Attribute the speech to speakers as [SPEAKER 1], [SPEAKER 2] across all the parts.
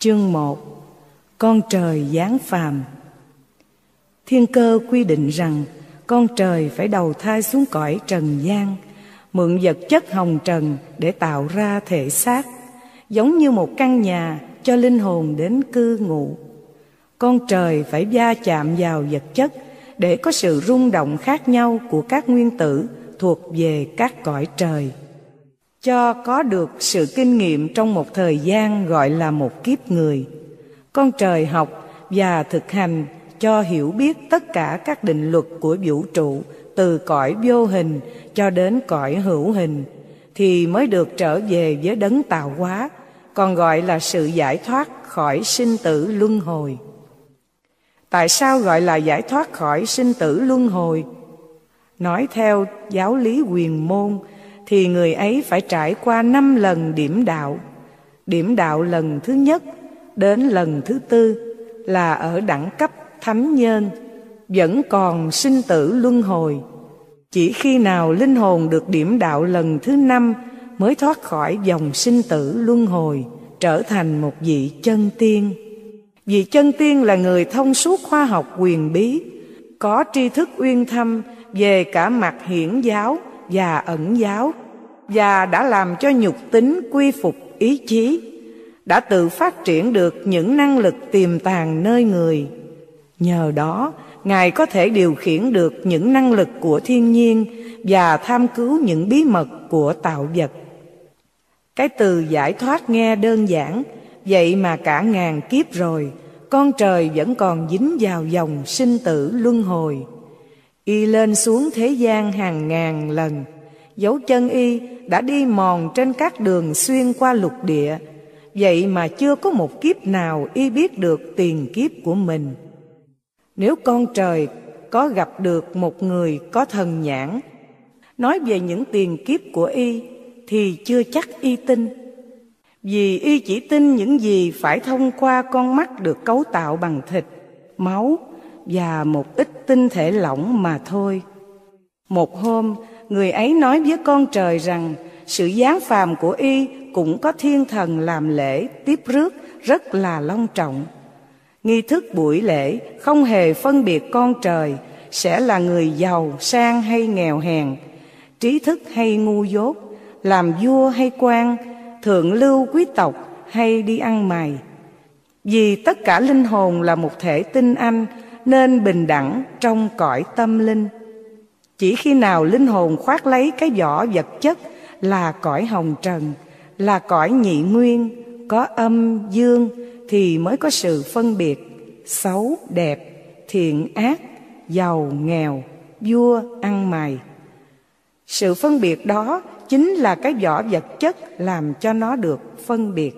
[SPEAKER 1] Chương 1 Con trời giáng phàm Thiên cơ quy định rằng con trời phải đầu thai xuống cõi trần gian, mượn vật chất hồng trần để tạo ra thể xác, giống như một căn nhà cho linh hồn đến cư ngụ. Con trời phải va chạm vào vật chất để có sự rung động khác nhau của các nguyên tử thuộc về các cõi trời. Cho có được sự kinh nghiệm trong một thời gian gọi là một kiếp người. Con trời học và thực hành cho hiểu biết tất cả các định luật của vũ trụ, từ cõi vô hình cho đến cõi hữu hình, thì mới được trở về với đấng tạo hóa, còn gọi là sự giải thoát khỏi sinh tử luân hồi tại sao gọi là giải thoát khỏi sinh tử luân hồi nói theo giáo lý quyền môn thì người ấy phải trải qua năm lần điểm đạo. Điểm đạo lần thứ nhất đến lần thứ tư là ở đẳng cấp thánh nhân, vẫn còn sinh tử luân hồi. Chỉ khi nào linh hồn được điểm đạo lần thứ năm mới thoát khỏi dòng sinh tử luân hồi, trở thành một vị chân tiên. Vị chân tiên là người thông suốt khoa học quyền bí, có tri thức uyên thâm về cả mặt hiển giáo và ẩn giáo và đã làm cho nhục tính quy phục ý chí đã tự phát triển được những năng lực tiềm tàng nơi người Nhờ đó, Ngài có thể điều khiển được những năng lực của thiên nhiên và tham cứu những bí mật của tạo vật. Cái từ giải thoát nghe đơn giản, vậy mà cả ngàn kiếp rồi, con trời vẫn còn dính vào dòng sinh tử luân hồi. Y lên xuống thế gian hàng ngàn lần, dấu chân y đã đi mòn trên các đường xuyên qua lục địa, vậy mà chưa có một kiếp nào y biết được tiền kiếp của mình. Nếu con trời có gặp được một người có thần nhãn Nói về những tiền kiếp của y Thì chưa chắc y tin. Vì y chỉ tin những gì phải thông qua con mắt được cấu tạo bằng thịt, máu và một ít tinh thể lỏng mà thôi. Một hôm, người ấy nói với con trời rằng Sự giáng phàm của y cũng có thiên thần làm lễ tiếp rước rất là long trọng. Nghi thức buổi lễ không hề phân biệt con trời sẽ là người giàu, sang hay nghèo hèn, trí thức hay ngu dốt, làm vua hay quan, thượng lưu quý tộc hay đi ăn mày. Vì tất cả linh hồn là một thể tinh anh nên bình đẳng trong cõi tâm linh. Chỉ khi nào linh hồn khoác lấy cái vỏ vật chất là cõi hồng trần, là cõi nhị nguyên, có âm, dương, thì mới có sự phân biệt xấu đẹp thiện ác giàu nghèo vua ăn mày sự phân biệt đó chính là cái vỏ vật chất làm cho nó được phân biệt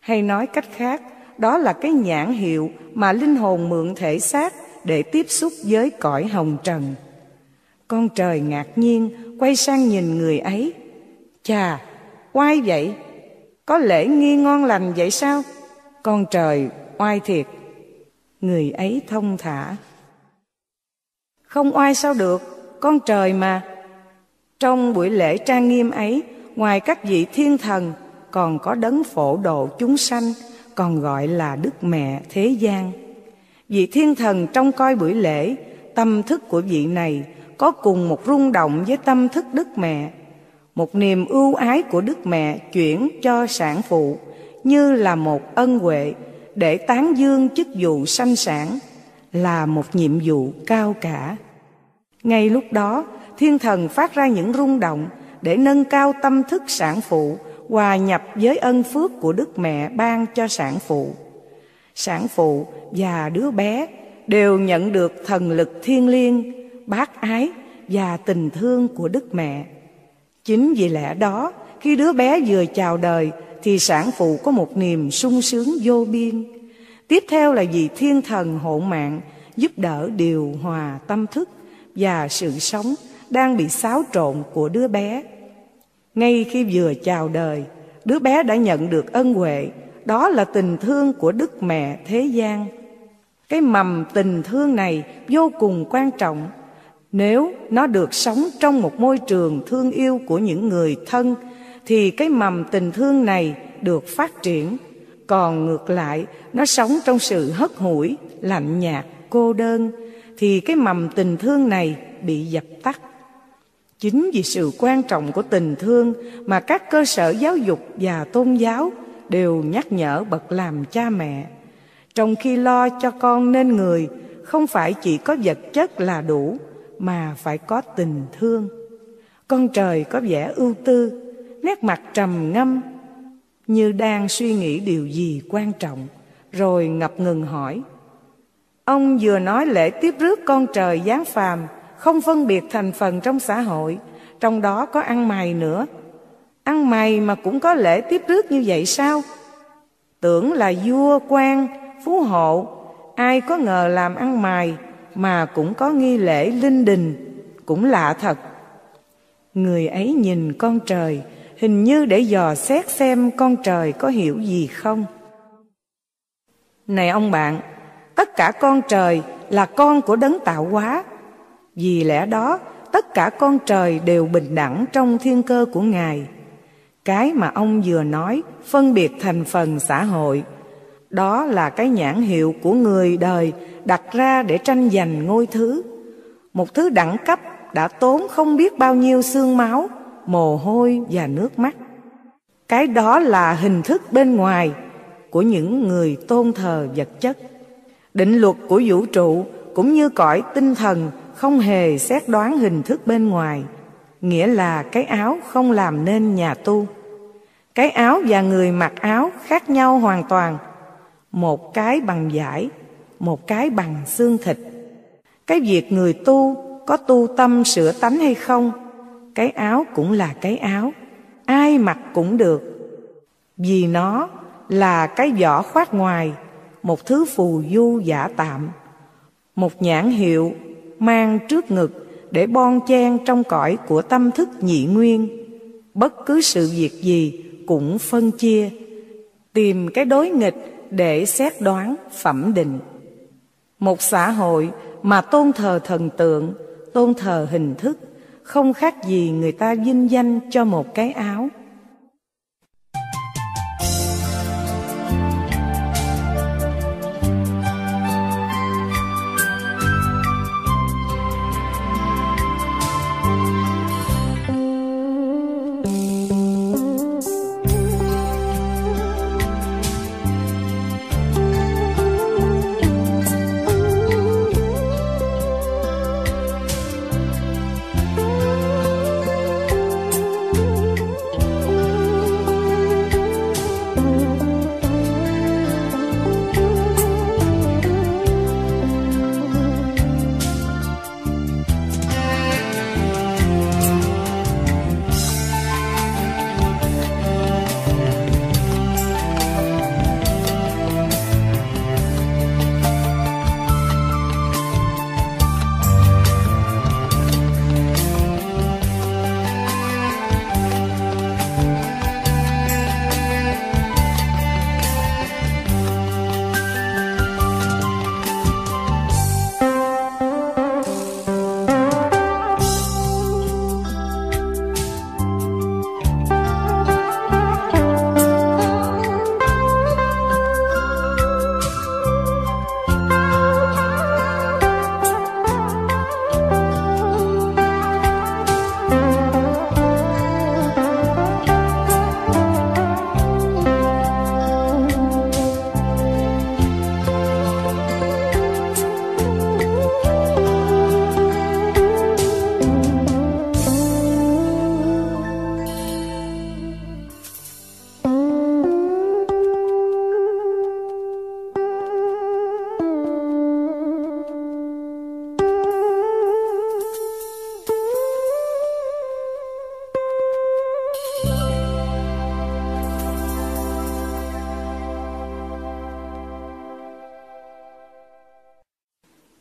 [SPEAKER 1] hay nói cách khác đó là cái nhãn hiệu mà linh hồn mượn thể xác để tiếp xúc với cõi hồng trần. Con trời ngạc nhiên, quay sang nhìn người ấy. Chà, oai vậy? Có lễ nghi ngon lành vậy sao? Con trời, oai thiệt. Người ấy thông thả. Không oai sao được, Con trời mà. Trong buổi lễ trang nghiêm ấy, Ngoài các vị thiên thần, Còn có đấng phổ độ chúng sanh còn gọi là Đức Mẹ Thế gian Vị thiên thần trong coi buổi lễ Tâm thức của vị này Có cùng một rung động với tâm thức Đức Mẹ Một niềm ưu ái của Đức Mẹ Chuyển cho sản phụ Như là một ân huệ để tán dương chức vụ sanh sản là một nhiệm vụ cao cả. Ngay lúc đó, thiên thần phát ra những rung động để nâng cao tâm thức sản phụ, hòa nhập với ân phước của Đức Mẹ ban cho sản phụ. Sản phụ và đứa bé đều nhận được thần lực thiên liêng, bác ái và tình thương của Đức Mẹ. Chính vì lẽ đó, khi đứa bé vừa chào đời thì sản phụ có một niềm sung sướng vô biên. Tiếp theo là vì thiên thần hộ mạng giúp đỡ điều hòa tâm thức và sự sống đang bị xáo trộn của đứa bé. Ngay khi vừa chào đời, đứa bé đã nhận được ân huệ, đó là tình thương của Đức Mẹ thế gian. Cái mầm tình thương này vô cùng quan trọng. Nếu nó được sống trong một môi trường thương yêu của những người thân thì cái mầm tình thương này được phát triển. Còn ngược lại nó sống trong sự hất hủi lạnh nhạt cô đơn thì cái mầm tình thương này bị dập tắt chính vì sự quan trọng của tình thương mà các cơ sở giáo dục và tôn giáo đều nhắc nhở bậc làm cha mẹ. Trong khi lo cho con nên người, không phải chỉ có vật chất là đủ, mà phải có tình thương. Con trời có vẻ ưu tư, nét mặt trầm ngâm, như đang suy nghĩ điều gì quan trọng, rồi ngập ngừng hỏi. Ông vừa nói lễ tiếp rước con trời giáng phàm không phân biệt thành phần trong xã hội, trong đó có ăn mày nữa. Ăn mày mà cũng có lễ tiếp rước như vậy sao? Tưởng là vua, quan, phú hộ, ai có ngờ làm ăn mày mà cũng có nghi lễ linh đình, cũng lạ thật. Người ấy nhìn con trời, hình như để dò xét xem con trời có hiểu gì không. Này ông bạn, tất cả con trời là con của đấng tạo hóa vì lẽ đó, tất cả con trời đều bình đẳng trong thiên cơ của ngài. Cái mà ông vừa nói phân biệt thành phần xã hội. Đó là cái nhãn hiệu của người đời đặt ra để tranh giành ngôi thứ. Một thứ đẳng cấp đã tốn không biết bao nhiêu xương máu, mồ hôi và nước mắt. Cái đó là hình thức bên ngoài của những người tôn thờ vật chất. Định luật của vũ trụ cũng như cõi tinh thần không hề xét đoán hình thức bên ngoài nghĩa là cái áo không làm nên nhà tu. Cái áo và người mặc áo khác nhau hoàn toàn một cái bằng giải, một cái bằng xương thịt. Cái việc người tu có tu tâm sửa tánh hay không cái áo cũng là cái áo ai mặc cũng được. Vì nó là cái vỏ khoác ngoài một thứ phù du giả tạm một nhãn hiệu mang trước ngực để bon chen trong cõi của tâm thức nhị nguyên. Bất cứ sự việc gì cũng phân chia, tìm cái đối nghịch để xét đoán phẩm định. Một xã hội mà tôn thờ thần tượng, tôn thờ hình thức, không khác gì người ta vinh danh cho một cái áo.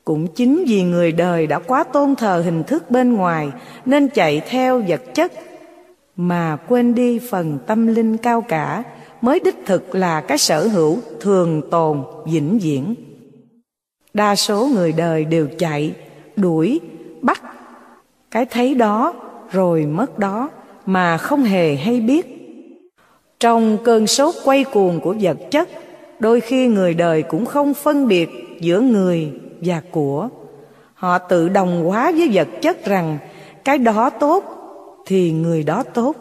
[SPEAKER 1] Cũng chính vì người đời đã quá tôn thờ hình thức bên ngoài Nên chạy theo vật chất Mà quên đi phần tâm linh cao cả Mới đích thực là cái sở hữu thường tồn vĩnh viễn. Đa số người đời đều chạy, đuổi, bắt Cái thấy đó rồi mất đó mà không hề hay biết. Trong cơn sốt quay cuồng của vật chất, đôi khi người đời cũng không phân biệt giữa người và của. Họ tự đồng hóa với vật chất rằng cái đó tốt thì người đó tốt.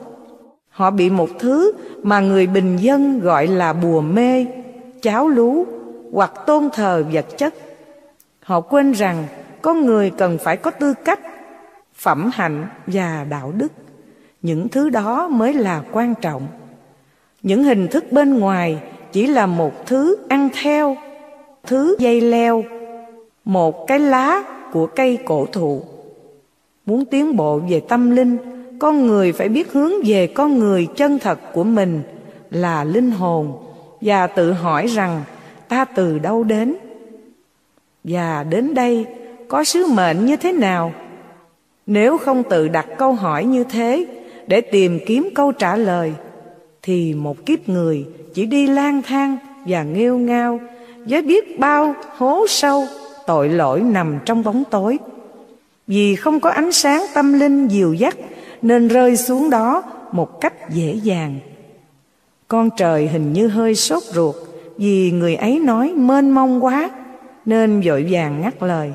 [SPEAKER 1] Họ bị một thứ mà người bình dân gọi là bùa mê, cháo lú hoặc tôn thờ vật chất. Họ quên rằng con người cần phải có tư cách, phẩm hạnh và đạo đức. Những thứ đó mới là quan trọng. Những hình thức bên ngoài chỉ là một thứ ăn theo, thứ dây leo, một cái lá của cây cổ thụ. Muốn tiến bộ về tâm linh, con người phải biết hướng về con người chân thật của mình là linh hồn và tự hỏi rằng ta từ đâu đến và đến đây có sứ mệnh như thế nào nếu không tự đặt câu hỏi như thế để tìm kiếm câu trả lời thì một kiếp người chỉ đi lang thang và nghêu ngao với biết bao hố sâu tội lỗi nằm trong bóng tối. Vì không có ánh sáng tâm linh dìu dắt, nên rơi xuống đó một cách dễ dàng. Con trời hình như hơi sốt ruột, vì người ấy nói mênh mông quá, nên vội vàng ngắt lời.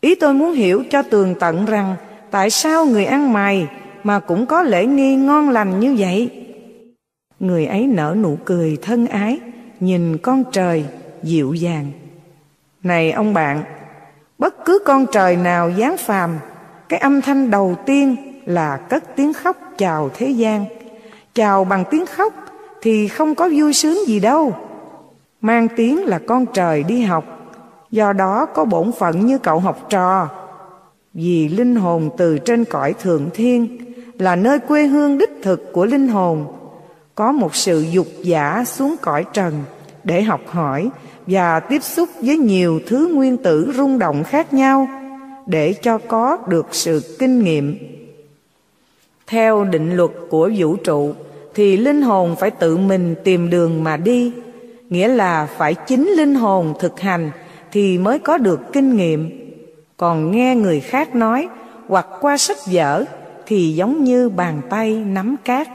[SPEAKER 1] Ý tôi muốn hiểu cho tường tận rằng, tại sao người ăn mày mà cũng có lễ nghi ngon lành như vậy? Người ấy nở nụ cười thân ái, nhìn con trời dịu dàng này ông bạn, bất cứ con trời nào giáng phàm, cái âm thanh đầu tiên là cất tiếng khóc chào thế gian. Chào bằng tiếng khóc thì không có vui sướng gì đâu. Mang tiếng là con trời đi học, do đó có bổn phận như cậu học trò. Vì linh hồn từ trên cõi thượng thiên là nơi quê hương đích thực của linh hồn, có một sự dục giả xuống cõi trần để học hỏi và tiếp xúc với nhiều thứ nguyên tử rung động khác nhau để cho có được sự kinh nghiệm. Theo định luật của vũ trụ, thì linh hồn phải tự mình tìm đường mà đi, nghĩa là phải chính linh hồn thực hành thì mới có được kinh nghiệm. Còn nghe người khác nói, hoặc qua sách vở, thì giống như bàn tay nắm cát.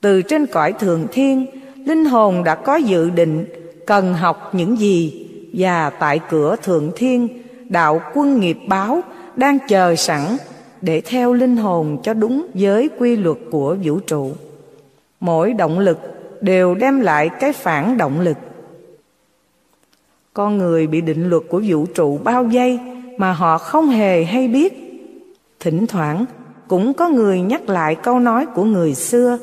[SPEAKER 1] Từ trên cõi thường thiên, linh hồn đã có dự định cần học những gì và tại cửa thượng thiên, đạo quân nghiệp báo đang chờ sẵn để theo linh hồn cho đúng với quy luật của vũ trụ. Mỗi động lực đều đem lại cái phản động lực. Con người bị định luật của vũ trụ bao vây mà họ không hề hay biết. Thỉnh thoảng cũng có người nhắc lại câu nói của người xưa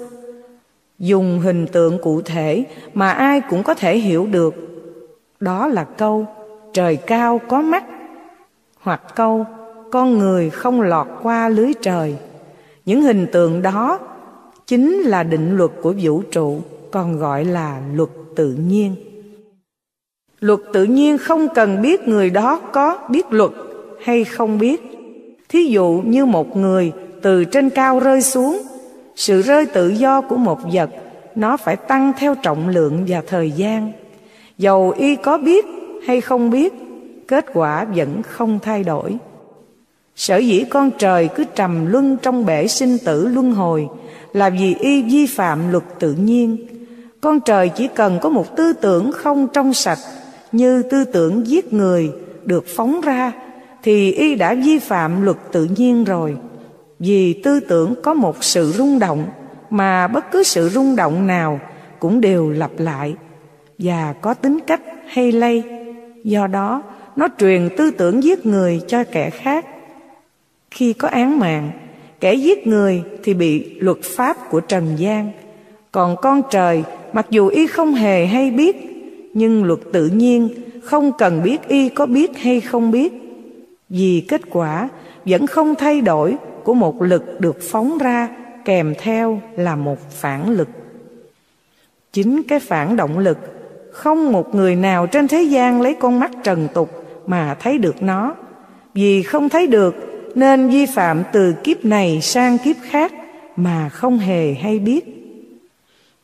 [SPEAKER 1] dùng hình tượng cụ thể mà ai cũng có thể hiểu được. Đó là câu, trời cao có mắt. Hoặc câu, con người không lọt qua lưới trời. Những hình tượng đó chính là định luật của vũ trụ, còn gọi là luật tự nhiên. Luật tự nhiên không cần biết người đó có biết luật hay không biết. Thí dụ như một người từ trên cao rơi xuống sự rơi tự do của một vật, nó phải tăng theo trọng lượng và thời gian. Dầu y có biết hay không biết, kết quả vẫn không thay đổi. Sở dĩ con trời cứ trầm luân trong bể sinh tử luân hồi là vì y vi phạm luật tự nhiên. Con trời chỉ cần có một tư tưởng không trong sạch, như tư tưởng giết người, được phóng ra, thì y đã vi phạm luật tự nhiên rồi vì tư tưởng có một sự rung động, mà bất cứ sự rung động nào cũng đều lặp lại và có tính cách hay lây. Do đó, nó truyền tư tưởng giết người cho kẻ khác. Khi có án mạng, kẻ giết người thì bị luật pháp của trần gian. Còn con trời, mặc dù y không hề hay biết, nhưng luật tự nhiên không cần biết y có biết hay không biết. Vì kết quả vẫn không thay đổi của một lực được phóng ra kèm theo là một phản lực. Chính cái phản động lực, không một người nào trên thế gian lấy con mắt trần tục mà thấy được nó. Vì không thấy được, nên vi phạm từ kiếp này sang kiếp khác mà không hề hay biết.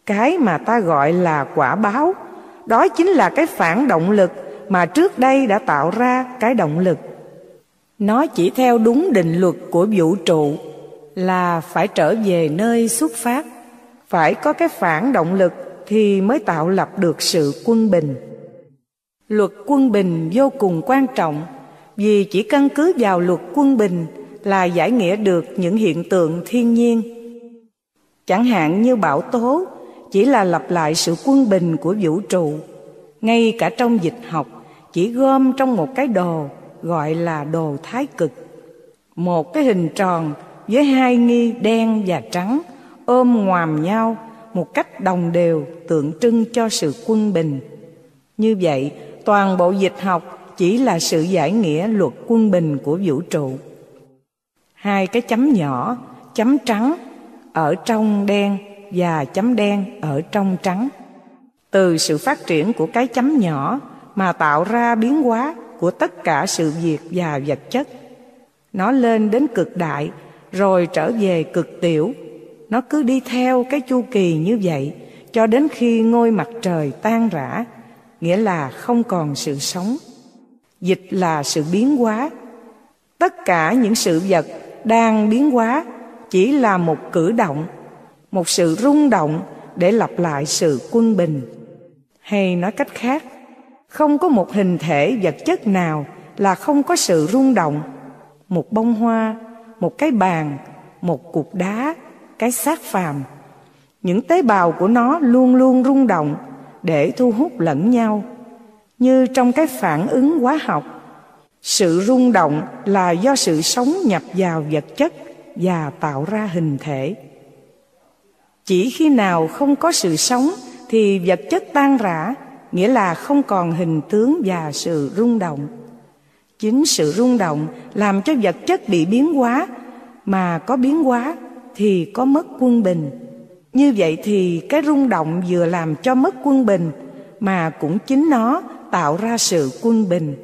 [SPEAKER 1] Cái mà ta gọi là quả báo, đó chính là cái phản động lực mà trước đây đã tạo ra cái động lực nó chỉ theo đúng định luật của vũ trụ, là phải trở về nơi xuất phát. Phải có cái phản động lực thì mới tạo lập được sự quân bình. Luật quân bình vô cùng quan trọng, vì chỉ căn cứ vào luật quân bình là giải nghĩa được những hiện tượng thiên nhiên. Chẳng hạn như bão tố chỉ là lặp lại sự quân bình của vũ trụ, ngay cả trong dịch học chỉ gom trong một cái đồ gọi là đồ thái cực. Một cái hình tròn với hai nghi đen và trắng, ôm ngoàm nhau, một cách đồng đều, tượng trưng cho sự quân bình. Như vậy, toàn bộ dịch học chỉ là sự giải nghĩa luật quân bình của vũ trụ. Hai cái chấm nhỏ, chấm trắng, ở trong đen và chấm đen ở trong trắng. Từ sự phát triển của cái chấm nhỏ mà tạo ra biến hóa của tất cả sự việc và vật chất. Nó lên đến cực đại, rồi trở về cực tiểu. Nó cứ đi theo cái chu kỳ như vậy, cho đến khi ngôi mặt trời tan rã, nghĩa là không còn sự sống. Dịch là sự biến hóa. Tất cả những sự vật đang biến hóa chỉ là một cử động, một sự rung động để lặp lại sự quân bình. Hay nói cách khác không có một hình thể vật chất nào là không có sự rung động. Một bông hoa, một cái bàn, một cục đá, cái xác phàm. Những tế bào của nó luôn luôn rung động để thu hút lẫn nhau. Như trong cái phản ứng hóa học, sự rung động là do sự sống nhập vào vật chất và tạo ra hình thể. Chỉ khi nào không có sự sống thì vật chất tan rã nghĩa là không còn hình tướng và sự rung động. Chính sự rung động làm cho vật chất bị biến hóa, mà có biến hóa thì có mất quân bình. Như vậy thì cái rung động vừa làm cho mất quân bình, mà cũng chính nó tạo ra sự quân bình.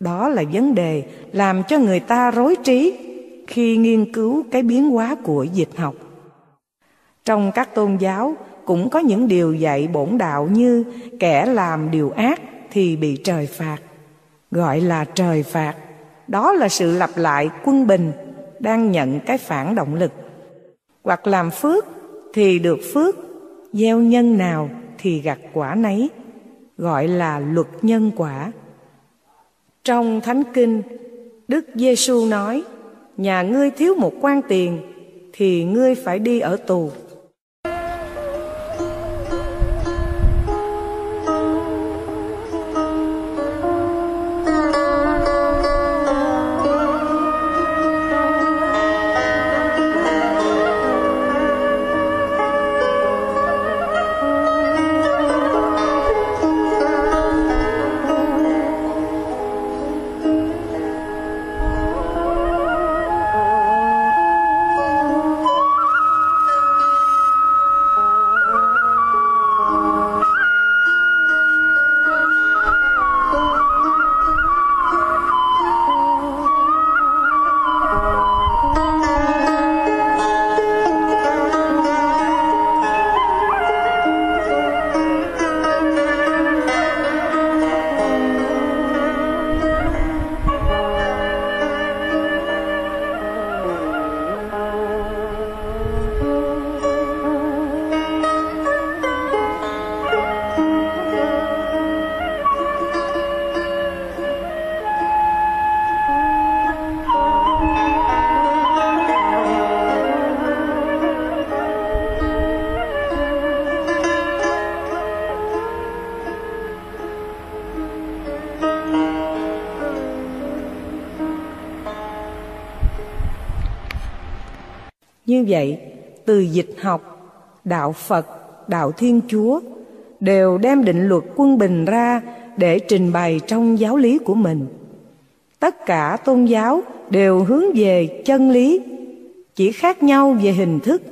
[SPEAKER 1] Đó là vấn đề làm cho người ta rối trí khi nghiên cứu cái biến hóa của dịch học. Trong các tôn giáo cũng có những điều dạy bổn đạo như kẻ làm điều ác thì bị trời phạt, gọi là trời phạt. Đó là sự lặp lại quân bình, đang nhận cái phản động lực. Hoặc làm phước thì được phước, gieo nhân nào thì gặt quả nấy, gọi là luật nhân quả. Trong thánh kinh, đức giêsu nói, nhà ngươi thiếu một quan tiền thì ngươi phải đi ở tù. Như vậy, từ dịch học, đạo Phật, đạo Thiên Chúa đều đem định luật quân bình ra để trình bày trong giáo lý của mình. Tất cả tôn giáo đều hướng về chân lý, chỉ khác nhau về hình thức.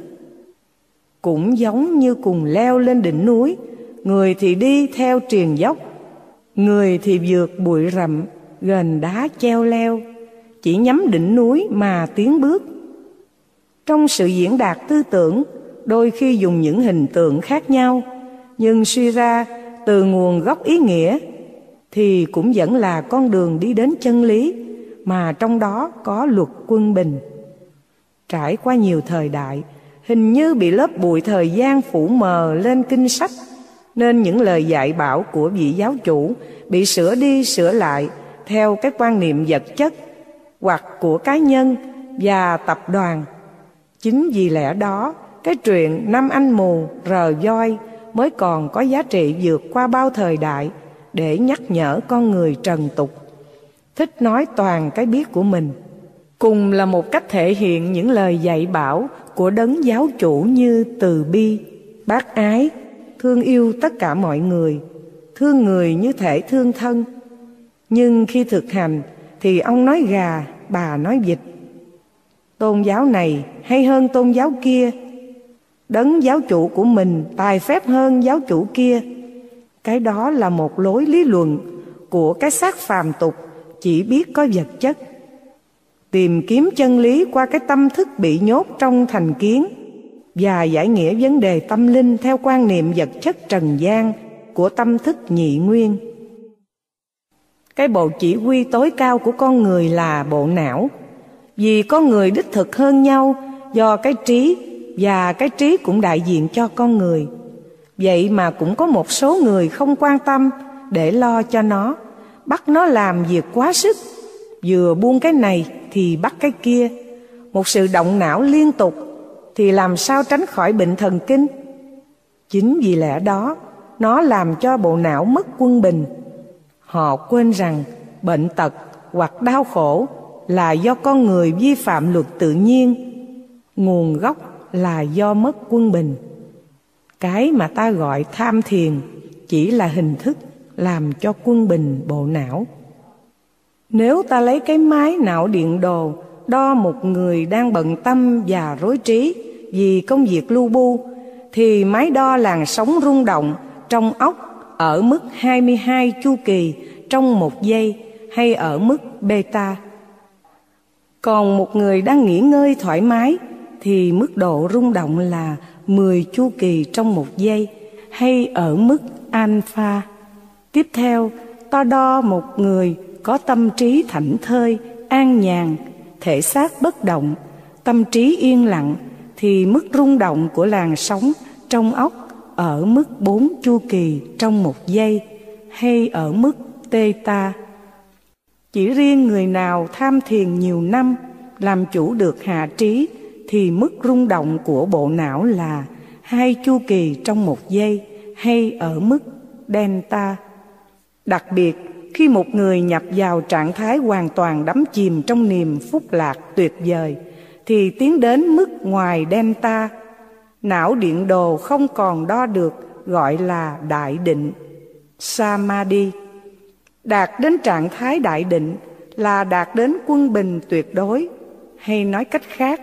[SPEAKER 1] Cũng giống như cùng leo lên đỉnh núi, người thì đi theo triền dốc, người thì vượt bụi rậm, gần đá treo leo, chỉ nhắm đỉnh núi mà tiến bước trong sự diễn đạt tư tưởng, đôi khi dùng những hình tượng khác nhau, nhưng suy ra từ nguồn gốc ý nghĩa thì cũng vẫn là con đường đi đến chân lý mà trong đó có luật quân bình. Trải qua nhiều thời đại, hình như bị lớp bụi thời gian phủ mờ lên kinh sách, nên những lời dạy bảo của vị giáo chủ bị sửa đi sửa lại theo cái quan niệm vật chất hoặc của cá nhân và tập đoàn chính vì lẽ đó, cái truyện năm anh mù, rờ voi mới còn có giá trị vượt qua bao thời đại để nhắc nhở con người trần tục. Thích nói toàn cái biết của mình, cùng là một cách thể hiện những lời dạy bảo của đấng giáo chủ như từ bi, bác ái, thương yêu tất cả mọi người, thương người như thể thương thân. Nhưng khi thực hành thì ông nói gà, bà nói vịt. Tôn giáo này hay hơn tôn giáo kia? Đấng giáo chủ của mình tài phép hơn giáo chủ kia. Cái đó là một lối lý luận của cái xác phàm tục chỉ biết có vật chất. Tìm kiếm chân lý qua cái tâm thức bị nhốt trong thành kiến và giải nghĩa vấn đề tâm linh theo quan niệm vật chất trần gian của tâm thức nhị nguyên. Cái bộ chỉ huy tối cao của con người là bộ não. Vì con người đích thực hơn nhau do cái trí và cái trí cũng đại diện cho con người. Vậy mà cũng có một số người không quan tâm để lo cho nó. Bắt nó làm việc quá sức. Vừa buông cái này thì bắt cái kia. Một sự động não liên tục thì làm sao tránh khỏi bệnh thần kinh? Chính vì lẽ đó, nó làm cho bộ não mất quân bình. Họ quên rằng bệnh tật hoặc đau khổ là do con người vi phạm luật tự nhiên nguồn gốc là do mất quân bình cái mà ta gọi tham thiền chỉ là hình thức làm cho quân bình bộ não nếu ta lấy cái máy não điện đồ, đo một người đang bận tâm và rối trí vì công việc lu bu, thì máy đo làn sóng rung động trong óc ở mức 22 chu kỳ trong một giây hay ở mức beta. Còn một người đang nghỉ ngơi thoải mái thì mức độ rung động là 10 chu kỳ trong một giây hay ở mức alpha. Tiếp theo, ta đo một người có tâm trí thảnh thơi, an nhàn, thể xác bất động, tâm trí yên lặng thì mức rung động của làn sóng trong óc ở mức 4 chu kỳ trong một giây hay ở mức theta. Chỉ riêng người nào tham thiền nhiều năm làm chủ được hạ trí thì mức rung động của bộ não là hai chu kỳ trong một giây hay ở mức delta. Đặc biệt, khi một người nhập vào trạng thái hoàn toàn đắm chìm trong niềm phúc lạc tuyệt vời, thì tiến đến mức ngoài delta, não điện đồ không còn đo được gọi là đại định, samadhi. Đạt đến trạng thái đại định là đạt đến quân bình tuyệt đối, hay nói cách khác,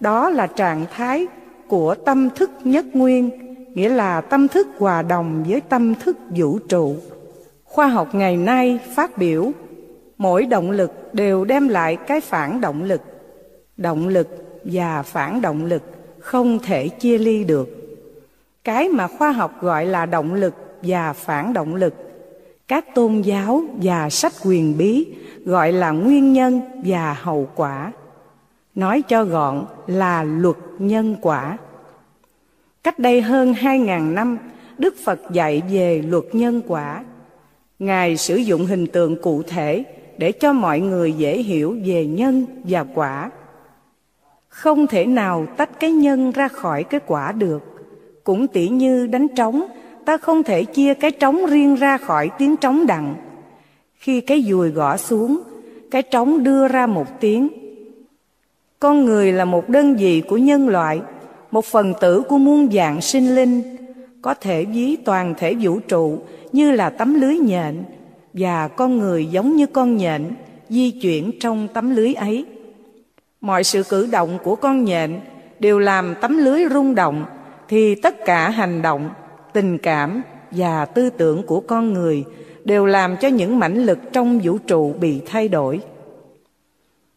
[SPEAKER 1] đó là trạng thái của tâm thức nhất nguyên, nghĩa là tâm thức hòa đồng với tâm thức vũ trụ. Khoa học ngày nay phát biểu, mỗi động lực đều đem lại cái phản động lực. Động lực và phản động lực không thể chia ly được. Cái mà khoa học gọi là động lực và phản động lực, các tôn giáo và sách quyền bí gọi là nguyên nhân và hậu quả. Nói cho gọn là luật nhân quả. Cách đây hơn 2.000 năm, Đức Phật dạy về luật nhân quả. Ngài sử dụng hình tượng cụ thể để cho mọi người dễ hiểu về nhân và quả. Không thể nào tách cái nhân ra khỏi cái quả được. Cũng tỉ như đánh trống, ta không thể chia cái trống riêng ra khỏi tiếng trống đặng. Khi cái dùi gõ xuống, cái trống đưa ra một tiếng. Con người là một đơn vị của nhân loại, một phần tử của muôn dạng sinh linh, có thể ví toàn thể vũ trụ như là tấm lưới nhện, và con người giống như con nhện di chuyển trong tấm lưới ấy. Mọi sự cử động của con nhện đều làm tấm lưới rung động, thì tất cả hành động, tình cảm và tư tưởng của con người đều làm cho những mãnh lực trong vũ trụ bị thay đổi.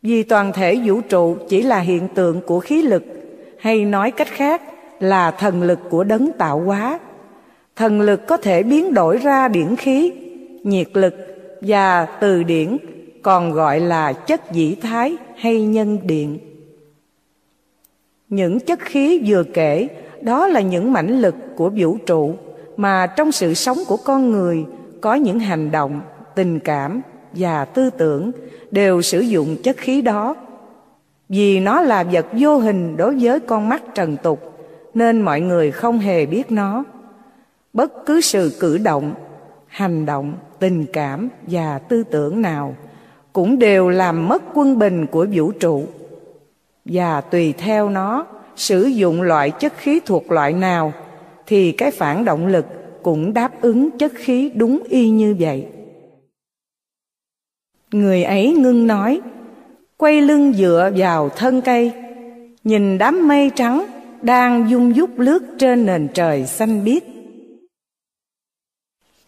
[SPEAKER 1] Vì toàn thể vũ trụ chỉ là hiện tượng của khí lực, hay nói cách khác là thần lực của đấng tạo hóa. Thần lực có thể biến đổi ra điển khí, nhiệt lực và từ điển còn gọi là chất dĩ thái hay nhân điện. Những chất khí vừa kể đó là những mãnh lực của vũ trụ mà trong sự sống của con người có những hành động, tình cảm và tư tưởng đều sử dụng chất khí đó. Vì nó là vật vô hình đối với con mắt trần tục nên mọi người không hề biết nó. Bất cứ sự cử động, hành động, tình cảm và tư tưởng nào cũng đều làm mất quân bình của vũ trụ và tùy theo nó sử dụng loại chất khí thuộc loại nào thì cái phản động lực cũng đáp ứng chất khí đúng y như vậy người ấy ngưng nói, quay lưng dựa vào thân cây, nhìn đám mây trắng đang dung dút lướt trên nền trời xanh biếc.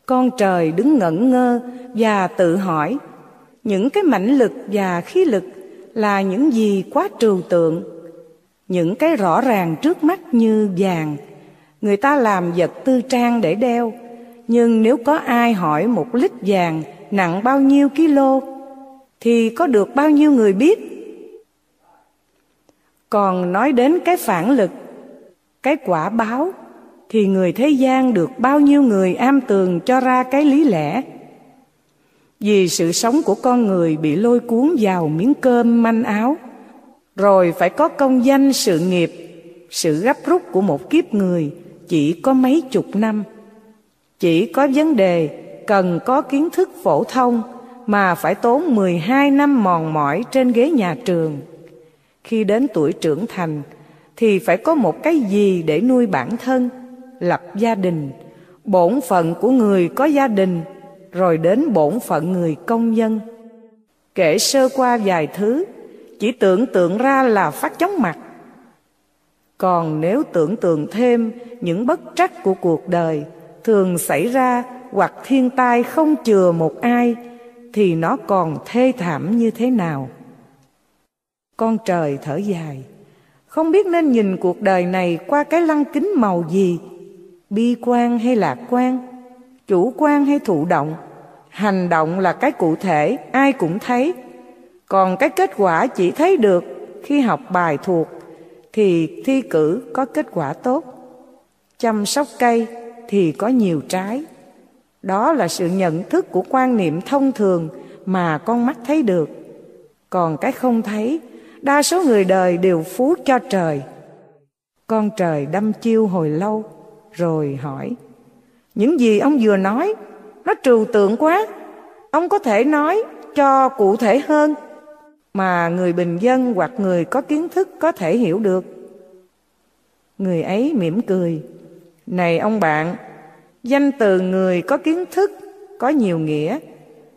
[SPEAKER 1] Con trời đứng ngẩn ngơ và tự hỏi, những cái mãnh lực và khí lực là những gì quá trừu tượng? Những cái rõ ràng trước mắt như vàng, người ta làm vật tư trang để đeo, nhưng nếu có ai hỏi một lít vàng nặng bao nhiêu kilo thì có được bao nhiêu người biết? Còn nói đến cái phản lực, cái quả báo, thì người thế gian được bao nhiêu người am tường cho ra cái lý lẽ? Vì sự sống của con người bị lôi cuốn vào miếng cơm manh áo, rồi phải có công danh sự nghiệp, sự gấp rút của một kiếp người chỉ có mấy chục năm. Chỉ có vấn đề cần có kiến thức phổ thông mà phải tốn 12 năm mòn mỏi trên ghế nhà trường. Khi đến tuổi trưởng thành thì phải có một cái gì để nuôi bản thân, lập gia đình, bổn phận của người có gia đình, rồi đến bổn phận người công dân. Kể sơ qua vài thứ chỉ tưởng tượng ra là phát chóng mặt còn nếu tưởng tượng thêm những bất trắc của cuộc đời thường xảy ra hoặc thiên tai không chừa một ai thì nó còn thê thảm như thế nào? Con trời thở dài. Không biết nên nhìn cuộc đời này qua cái lăng kính màu gì? Bi quan hay lạc quan? Chủ quan hay thụ động? Hành động là cái cụ thể, ai cũng thấy. Còn cái kết quả chỉ thấy được khi học bài thuộc, thì thi cử có kết quả tốt. Chăm sóc cây thì có nhiều trái đó là sự nhận thức của quan niệm thông thường mà con mắt thấy được. Còn cái không thấy, đa số người đời đều phú cho trời. Con trời đâm chiêu hồi lâu, rồi hỏi, những gì ông vừa nói, nó trừu tượng quá. Ông có thể nói cho cụ thể hơn, mà người bình dân hoặc người có kiến thức có thể hiểu được. Người ấy mỉm cười, này ông bạn danh từ người có kiến thức, có nhiều nghĩa.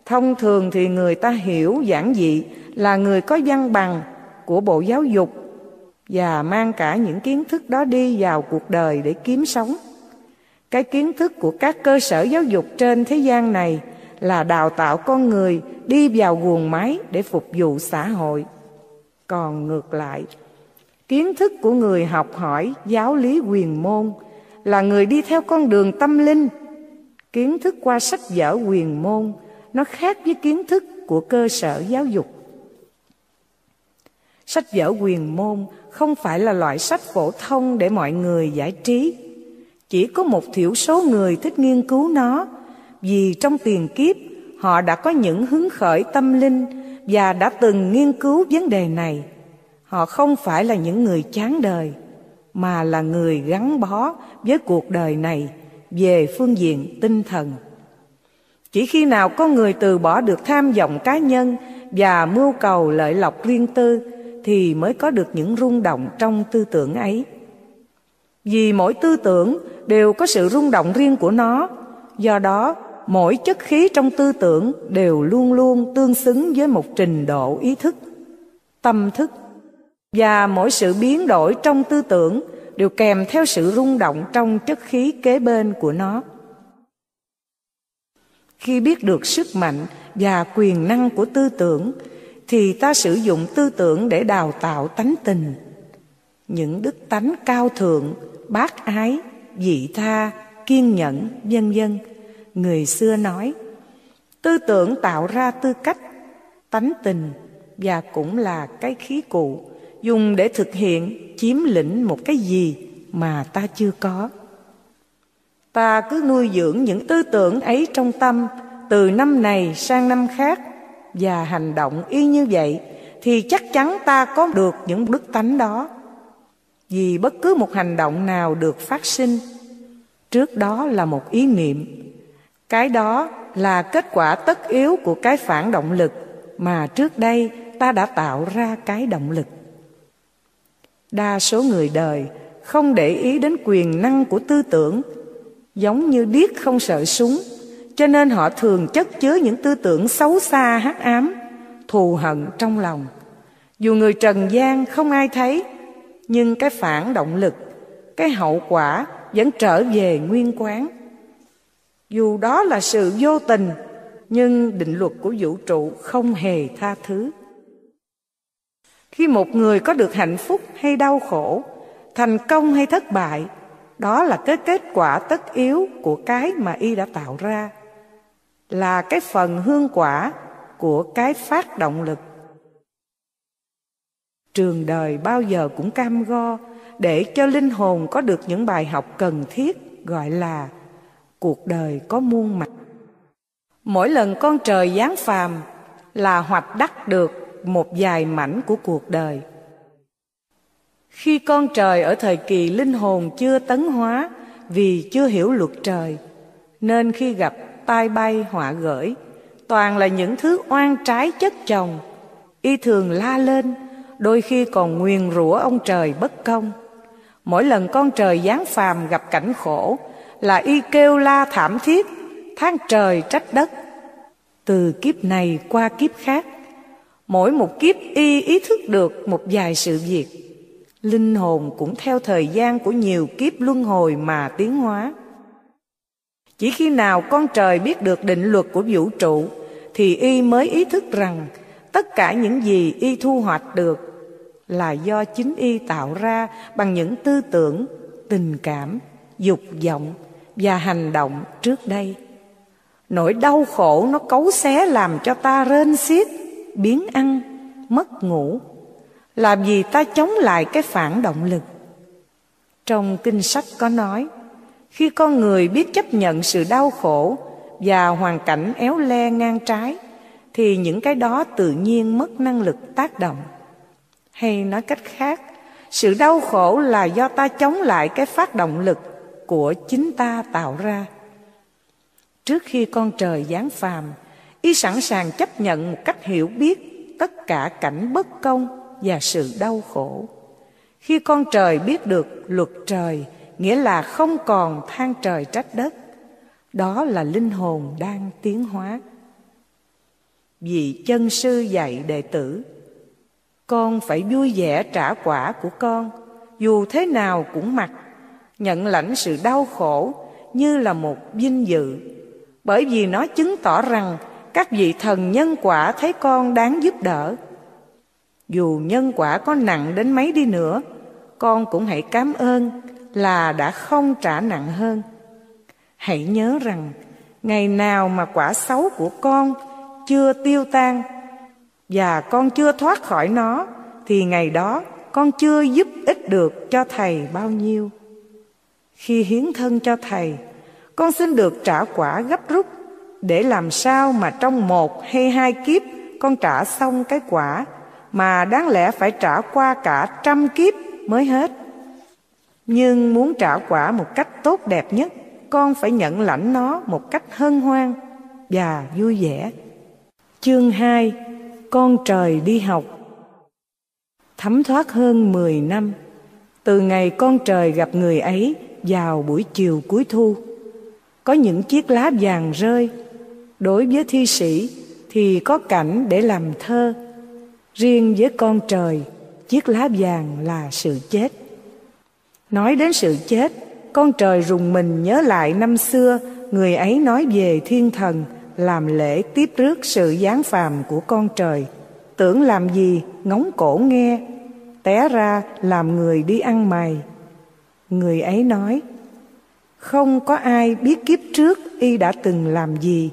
[SPEAKER 1] Thông thường thì người ta hiểu, giản dị là người có văn bằng của bộ giáo dục và mang cả những kiến thức đó đi vào cuộc đời để kiếm sống. Cái kiến thức của các cơ sở giáo dục trên thế gian này là đào tạo con người đi vào guồng máy để phục vụ xã hội. Còn ngược lại, kiến thức của người học hỏi giáo lý quyền môn là người đi theo con đường tâm linh. Kiến thức qua sách vở quyền môn, nó khác với kiến thức của cơ sở giáo dục. Sách vở quyền môn không phải là loại sách phổ thông để mọi người giải trí. Chỉ có một thiểu số người thích nghiên cứu nó, vì trong tiền kiếp, họ đã có những hứng khởi tâm linh và đã từng nghiên cứu vấn đề này. Họ không phải là những người chán đời mà là người gắn bó với cuộc đời này về phương diện tinh thần. Chỉ khi nào có người từ bỏ được tham vọng cá nhân và mưu cầu lợi lộc riêng tư thì mới có được những rung động trong tư tưởng ấy. Vì mỗi tư tưởng đều có sự rung động riêng của nó, do đó mỗi chất khí trong tư tưởng đều luôn luôn tương xứng với một trình độ ý thức, tâm thức và mỗi sự biến đổi trong tư tưởng đều kèm theo sự rung động trong chất khí kế bên của nó. Khi biết được sức mạnh và quyền năng của tư tưởng, thì ta sử dụng tư tưởng để đào tạo tánh tình. Những đức tánh cao thượng, bác ái dị tha, kiên nhẫn, vân vân. Người xưa nói, tư tưởng tạo ra tư cách, tánh tình và cũng là cái khí cụ dùng để thực hiện, chiếm lĩnh một cái gì mà ta chưa có. Ta cứ nuôi dưỡng những tư tưởng ấy trong tâm từ năm này sang năm khác và hành động y như vậy thì chắc chắn ta có được những đức tánh đó. Vì bất cứ một hành động nào được phát sinh, trước đó là một ý niệm. Cái đó là kết quả tất yếu của cái phản động lực mà trước đây ta đã tạo ra cái động lực đa số người đời, không để ý đến quyền năng của tư tưởng. Giống như điếc không sợ súng, cho nên họ thường chất chứa những tư tưởng xấu xa hắc ám, thù hận trong lòng. Dù người trần gian không ai thấy, nhưng cái phản động lực, cái hậu quả vẫn trở về nguyên quán. Dù đó là sự vô tình, nhưng định luật của vũ trụ không hề tha thứ khi một người có được hạnh phúc hay đau khổ, thành công hay thất bại, đó là cái kết quả tất yếu của cái mà y đã tạo ra, là cái phần hương quả của cái phát động lực. Trường đời bao giờ cũng cam go để cho linh hồn có được những bài học cần thiết, gọi là cuộc đời có muôn mặt. Mỗi lần con trời giáng phàm là hoạch đắc được một vài mảnh của cuộc đời. Khi con trời ở thời kỳ linh hồn chưa tấn hóa vì chưa hiểu luật trời, nên khi gặp tai bay họa gởi toàn là những thứ oan trái chất chồng, y thường la lên, đôi khi còn nguyền rủa ông trời bất công. Mỗi lần con trời giáng phàm gặp cảnh khổ là y kêu la thảm thiết, than trời trách đất. Từ kiếp này qua kiếp khác mỗi một kiếp y ý thức được một vài sự việc. Linh hồn cũng theo thời gian của nhiều kiếp luân hồi mà tiến hóa. Chỉ khi nào con trời biết được định luật của vũ trụ, thì y mới ý thức rằng tất cả những gì y thu hoạch được là do chính y tạo ra bằng những tư tưởng, tình cảm, dục vọng và hành động trước đây. Nỗi đau khổ nó cấu xé làm cho ta rên xiết biến ăn, mất ngủ. Làm gì ta chống lại cái phản động lực? Trong kinh sách có nói, khi con người biết chấp nhận sự đau khổ và hoàn cảnh éo le ngang trái, thì những cái đó tự nhiên mất năng lực tác động. Hay nói cách khác, sự đau khổ là do ta chống lại cái phát động lực của chính ta tạo ra. Trước khi con trời giáng phàm y sẵn sàng chấp nhận một cách hiểu biết tất cả cảnh bất công và sự đau khổ. Khi con trời biết được luật trời, nghĩa là không còn than trời trách đất, đó là linh hồn đang tiến hóa. Vì chân sư dạy đệ tử, con phải vui vẻ trả quả của con, dù thế nào cũng mặc, nhận lãnh sự đau khổ như là một vinh dự, bởi vì nó chứng tỏ rằng các vị thần nhân quả thấy con đáng giúp đỡ. Dù nhân quả có nặng đến mấy đi nữa, con cũng hãy cảm ơn là đã không trả nặng hơn. Hãy nhớ rằng, ngày nào mà quả xấu của con chưa tiêu tan và con chưa thoát khỏi nó, thì ngày đó con chưa giúp ích được cho thầy bao nhiêu. Khi hiến thân cho thầy, con xin được trả quả gấp rút để làm sao mà trong một hay hai kiếp con trả xong cái quả, mà đáng lẽ phải trả qua cả trăm kiếp mới hết. Nhưng muốn trả quả một cách tốt đẹp nhất, con phải nhận lãnh nó một cách hân hoan và vui vẻ. Chương 2 con trời đi học. Thấm thoát hơn 10 năm, từ ngày con trời gặp người ấy vào buổi chiều cuối thu, có những chiếc lá vàng rơi đối với thi sĩ thì có cảnh để làm thơ. Riêng với con trời, chiếc lá vàng là sự chết. Nói đến sự chết, con trời rùng mình nhớ lại năm xưa, người ấy nói về thiên thần, làm lễ tiếp rước sự giáng phàm của con trời. Tưởng làm gì, ngóng cổ nghe, té ra làm người đi ăn mày. Người ấy nói, không có ai biết kiếp trước y đã từng làm gì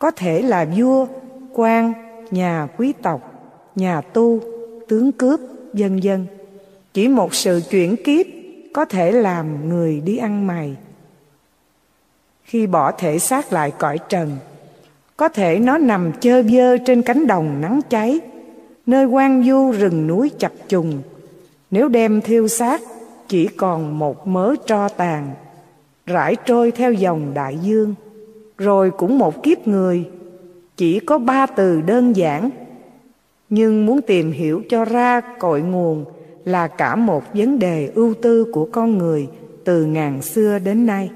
[SPEAKER 1] có thể là vua quan nhà quý tộc nhà tu tướng cướp vân vân. Chỉ một sự chuyển kiếp có thể làm người đi ăn mày. Khi bỏ thể xác lại cõi trần, có thể nó nằm chơ vơ trên cánh đồng nắng cháy, nơi quan du rừng núi chập trùng. Nếu đem thiêu xác, chỉ còn một mớ tro tàn, rải trôi theo dòng đại dương. Rồi cũng một kiếp người, chỉ có ba từ đơn giản. Nhưng muốn tìm hiểu cho ra cội nguồn là cả một vấn đề ưu tư của con người từ ngàn xưa đến nay.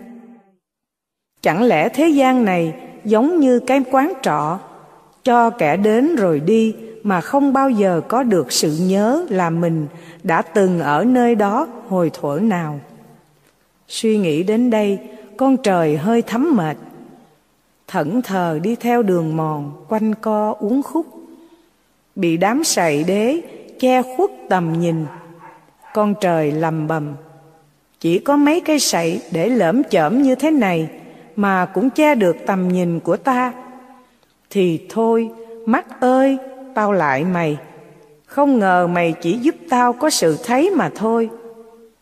[SPEAKER 1] Chẳng lẽ thế gian này giống như cái quán trọ cho kẻ đến rồi đi mà không bao giờ có được sự nhớ là mình đã từng ở nơi đó hồi thuở nào. Suy nghĩ đến đây, con trời hơi thấm mệt. Thẫn thờ đi theo đường mòn, quanh co uống khúc. Bị đám sậy đế che khuất tầm nhìn. Con trời lầm bầm. Chỉ có mấy cây sậy để lởm chởm như thế này mà cũng che được tầm nhìn của ta thì thôi mắt ơi tao lại mày không ngờ mày chỉ giúp tao có sự thấy mà thôi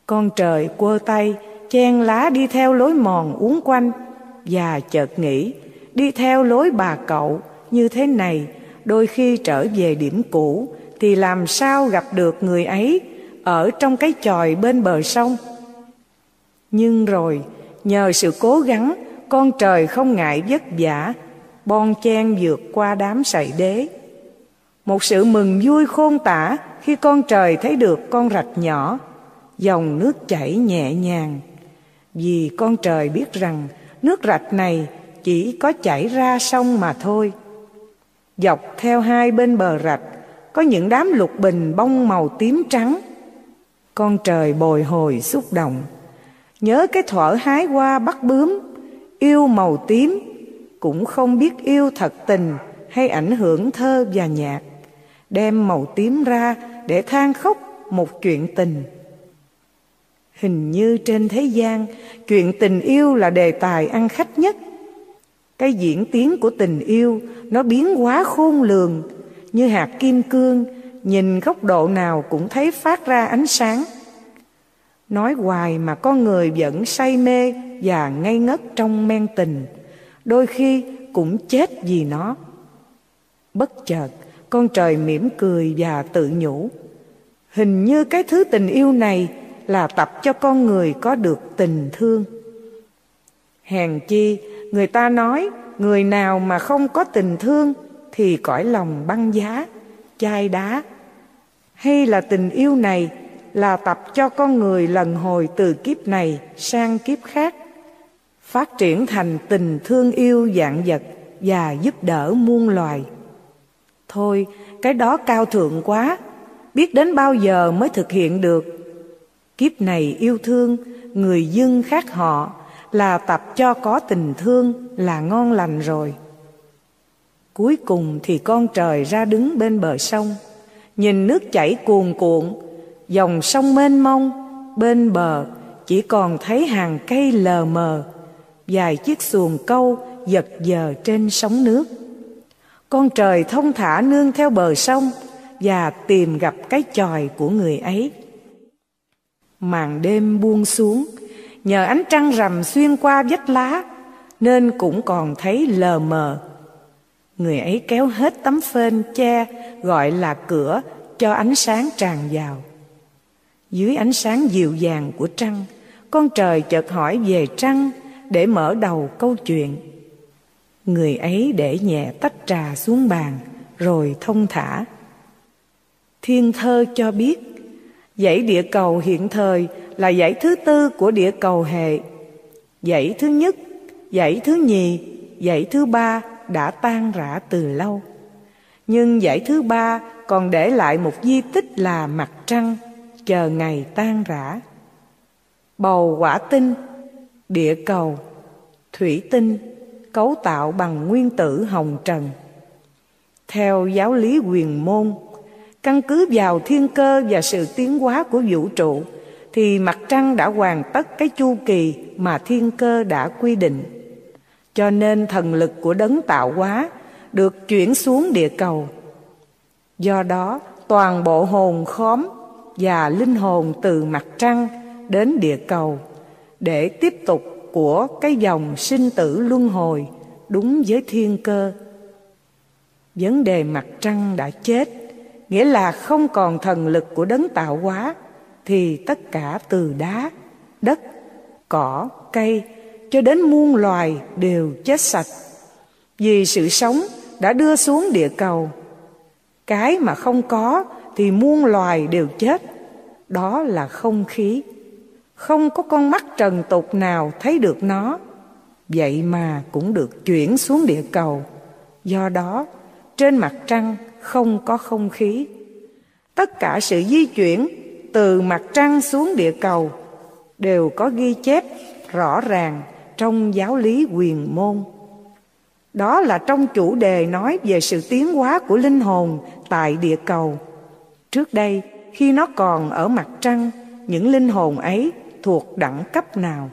[SPEAKER 1] con trời quơ tay chen lá đi theo lối mòn uốn quanh và chợt nghĩ đi theo lối bà cậu, như thế này, đôi khi trở về điểm cũ, thì làm sao gặp được người ấy ở trong cái chòi bên bờ sông? Nhưng rồi, nhờ sự cố gắng, con trời không ngại vất vả, bon chen vượt qua đám sậy đế. Một sự mừng vui khôn tả khi con trời thấy được con rạch nhỏ, dòng nước chảy nhẹ nhàng. Vì con trời biết rằng nước rạch này chỉ có chảy ra sông mà thôi. Dọc theo hai bên bờ rạch, có những đám lục bình bông màu tím trắng. Con trời bồi hồi xúc động. Nhớ cái thuở hái hoa bắt bướm, yêu màu tím, cũng không biết yêu thật tình hay ảnh hưởng thơ và nhạc. Đem màu tím ra để than khóc một chuyện tình. Hình như trên thế gian, chuyện tình yêu là đề tài ăn khách nhất cái diễn tiến của tình yêu, nó biến hóa khôn lường. Như hạt kim cương, nhìn góc độ nào cũng thấy phát ra ánh sáng. Nói hoài mà con người vẫn say mê và ngây ngất trong men tình. Đôi khi cũng chết vì nó. Bất chợt, con trời mỉm cười và tự nhủ. Hình như cái thứ tình yêu này là tập cho con người có được tình thương. Hèn chi người ta nói, người nào mà không có tình thương thì cõi lòng băng giá, chai đá. Hay là tình yêu này là tập cho con người lần hồi từ kiếp này sang kiếp khác, phát triển thành tình thương yêu dạng vật và giúp đỡ muôn loài. Thôi, cái đó cao thượng quá, biết đến bao giờ mới thực hiện được. Kiếp này yêu thương, người dưng khác họ là tập cho có tình thương là ngon lành rồi. Cuối cùng thì con trời ra đứng bên bờ sông, nhìn nước chảy cuồn cuộn, dòng sông mênh mông, bên bờ chỉ còn thấy hàng cây lờ mờ, vài chiếc xuồng câu giật giờ trên sóng nước. Con trời thông thả nương theo bờ sông và tìm gặp cái chòi của người ấy. Màn đêm buông xuống nhờ ánh trăng rằm xuyên qua vách lá, nên cũng còn thấy lờ mờ. Người ấy kéo hết tấm phên che, gọi là cửa, cho ánh sáng tràn vào. Dưới ánh sáng dịu dàng của trăng, con trời chợt hỏi về trăng để mở đầu câu chuyện. Người ấy để nhẹ tách trà xuống bàn, rồi thông thả. Thiên thơ cho biết dãy địa cầu hiện thời là dãy thứ tư của địa cầu hệ. Dãy thứ nhất, dãy thứ nhì, dãy thứ ba đã tan rã từ lâu. Nhưng dãy thứ ba còn để lại một di tích là mặt trăng, chờ ngày tan rã. Bầu quả tinh, địa cầu, thủy tinh, cấu tạo bằng nguyên tử hồng trần. Theo giáo lý quyền môn căn cứ vào thiên cơ và sự tiến hóa của vũ trụ thì mặt trăng đã hoàn tất cái chu kỳ mà thiên cơ đã quy định. Cho nên thần lực của đấng tạo hóa được chuyển xuống địa cầu. Do đó toàn bộ hồn khóm và linh hồn từ mặt trăng đến địa cầu để tiếp tục của cái dòng sinh tử luân hồi đúng với thiên cơ. Vấn đề mặt trăng đã chết, nghĩa là không còn thần lực của đấng tạo hóa, thì tất cả từ đá, đất, cỏ, cây cho đến muôn loài đều chết sạch. Vì sự sống đã đưa xuống địa cầu. Cái mà không có thì muôn loài đều chết. Đó là không khí. Không có con mắt trần tục nào thấy được nó Vậy mà cũng được chuyển xuống địa cầu Do đó trên mặt trăng không có không khí. Tất cả sự di chuyển từ mặt trăng xuống địa cầu Đều có ghi chép rõ ràng trong giáo lý quyền môn. Đó là trong chủ đề nói về sự tiến hóa của linh hồn tại địa cầu. Trước đây, khi nó còn ở mặt trăng, Những linh hồn ấy thuộc đẳng cấp nào?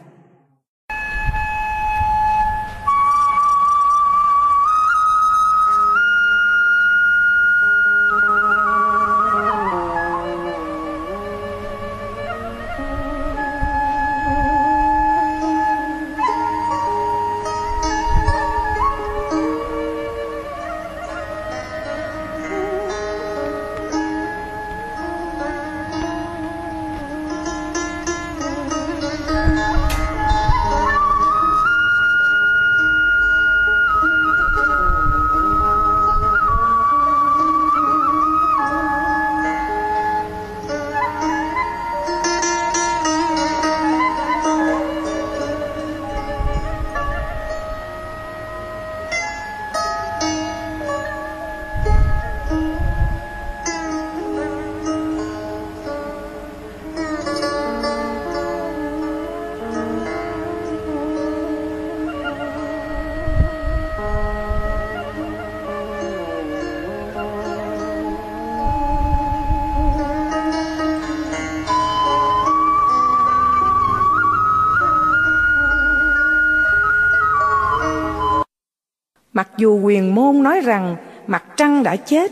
[SPEAKER 1] Mặc dù quyền môn nói rằng mặt trăng đã chết,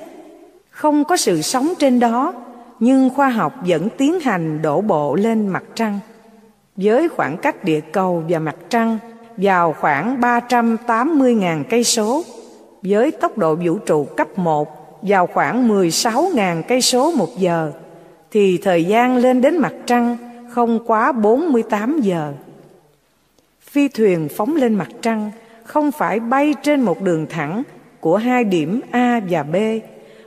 [SPEAKER 1] không có sự sống trên đó, nhưng khoa học vẫn tiến hành đổ bộ lên mặt trăng. Với khoảng cách địa cầu và mặt trăng vào khoảng 380.000 cây số, với tốc độ vũ trụ cấp 1 vào khoảng 16.000 cây số một giờ, thì thời gian lên đến mặt trăng không quá 48 giờ. Phi thuyền phóng lên mặt trăng không phải bay trên một đường thẳng của hai điểm A và B,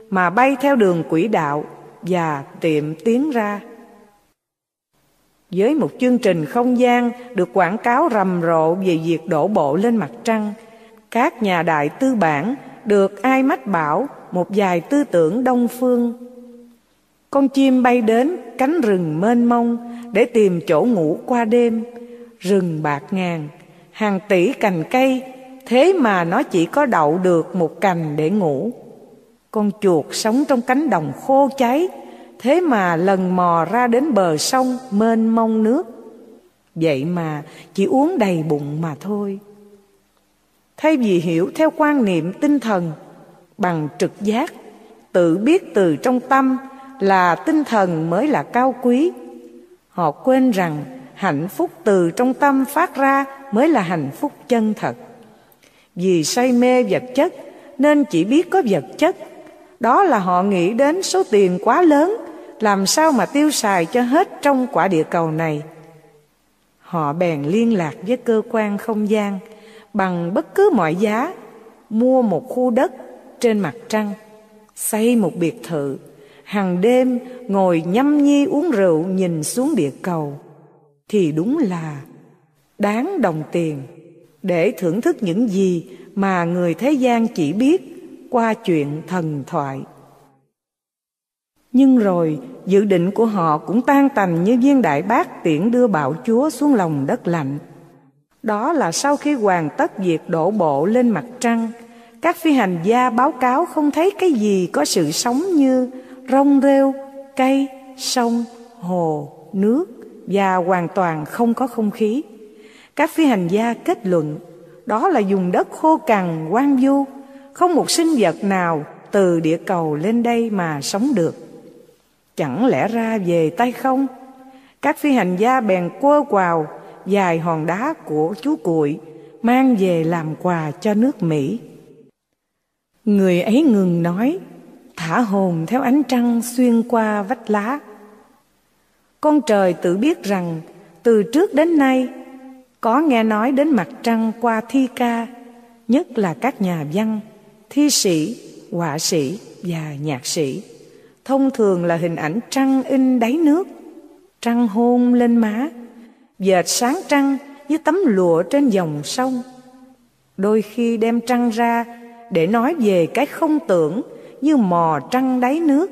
[SPEAKER 1] mà bay theo đường quỹ đạo và tiệm tiến ra. Với một chương trình không gian được quảng cáo rầm rộ về việc đổ bộ lên mặt trăng, các nhà đại tư bản được ai mách bảo một vài tư tưởng đông phương. Con chim bay đến cánh rừng mênh mông để tìm chỗ ngủ qua đêm, rừng bạc ngàn, hàng tỷ cành cây, Thế mà nó chỉ có đậu được một cành để ngủ. Con chuột sống trong cánh đồng khô cháy, Thế mà lần mò ra đến bờ sông mênh mông nước. Vậy mà chỉ uống đầy bụng mà thôi. Thay vì hiểu theo quan niệm tinh thần, Bằng trực giác, Tự biết từ trong tâm là tinh thần mới là cao quý. Họ quên rằng hạnh phúc từ trong tâm phát ra mới là hạnh phúc chân thật. Vì say mê vật chất, nên chỉ biết có vật chất. Đó là họ nghĩ đến số tiền quá lớn, làm sao mà tiêu xài cho hết trong quả địa cầu này. Họ bèn liên lạc với cơ quan không gian, bằng bất cứ mọi giá, mua một khu đất trên mặt trăng, xây một biệt thự, hàng đêm ngồi nhâm nhi uống rượu nhìn xuống địa cầu thì đúng là đáng đồng tiền để thưởng thức những gì mà người thế gian chỉ biết qua chuyện thần thoại. Nhưng rồi dự định của họ cũng tan tành như viên đại bác tiễn đưa bạo chúa xuống lòng đất lạnh. Đó là sau khi hoàn tất việc đổ bộ lên mặt trăng, các phi hành gia báo cáo không thấy cái gì có sự sống như rong rêu, cây, sông, hồ, nước và hoàn toàn không có không khí. Các phi hành gia kết luận đó là dùng đất khô cằn quang vu, không một sinh vật nào từ địa cầu lên đây mà sống được chẳng lẽ ra về tay không? Các phi hành gia bèn quơ quào dài hòn đá của chú cuội mang về làm quà cho nước Mỹ. Người ấy ngừng nói, thả hồn theo ánh trăng xuyên qua vách lá. Con trời tự biết rằng từ trước đến nay có nghe nói đến mặt trăng qua thi ca, nhất là các nhà văn, thi sĩ, họa sĩ và nhạc sĩ. Thông thường là hình ảnh trăng in đáy nước, trăng hôn lên má, dệt sáng trăng như tấm lụa trên dòng sông. Đôi khi đem trăng ra để nói về cái không tưởng như mò trăng đáy nước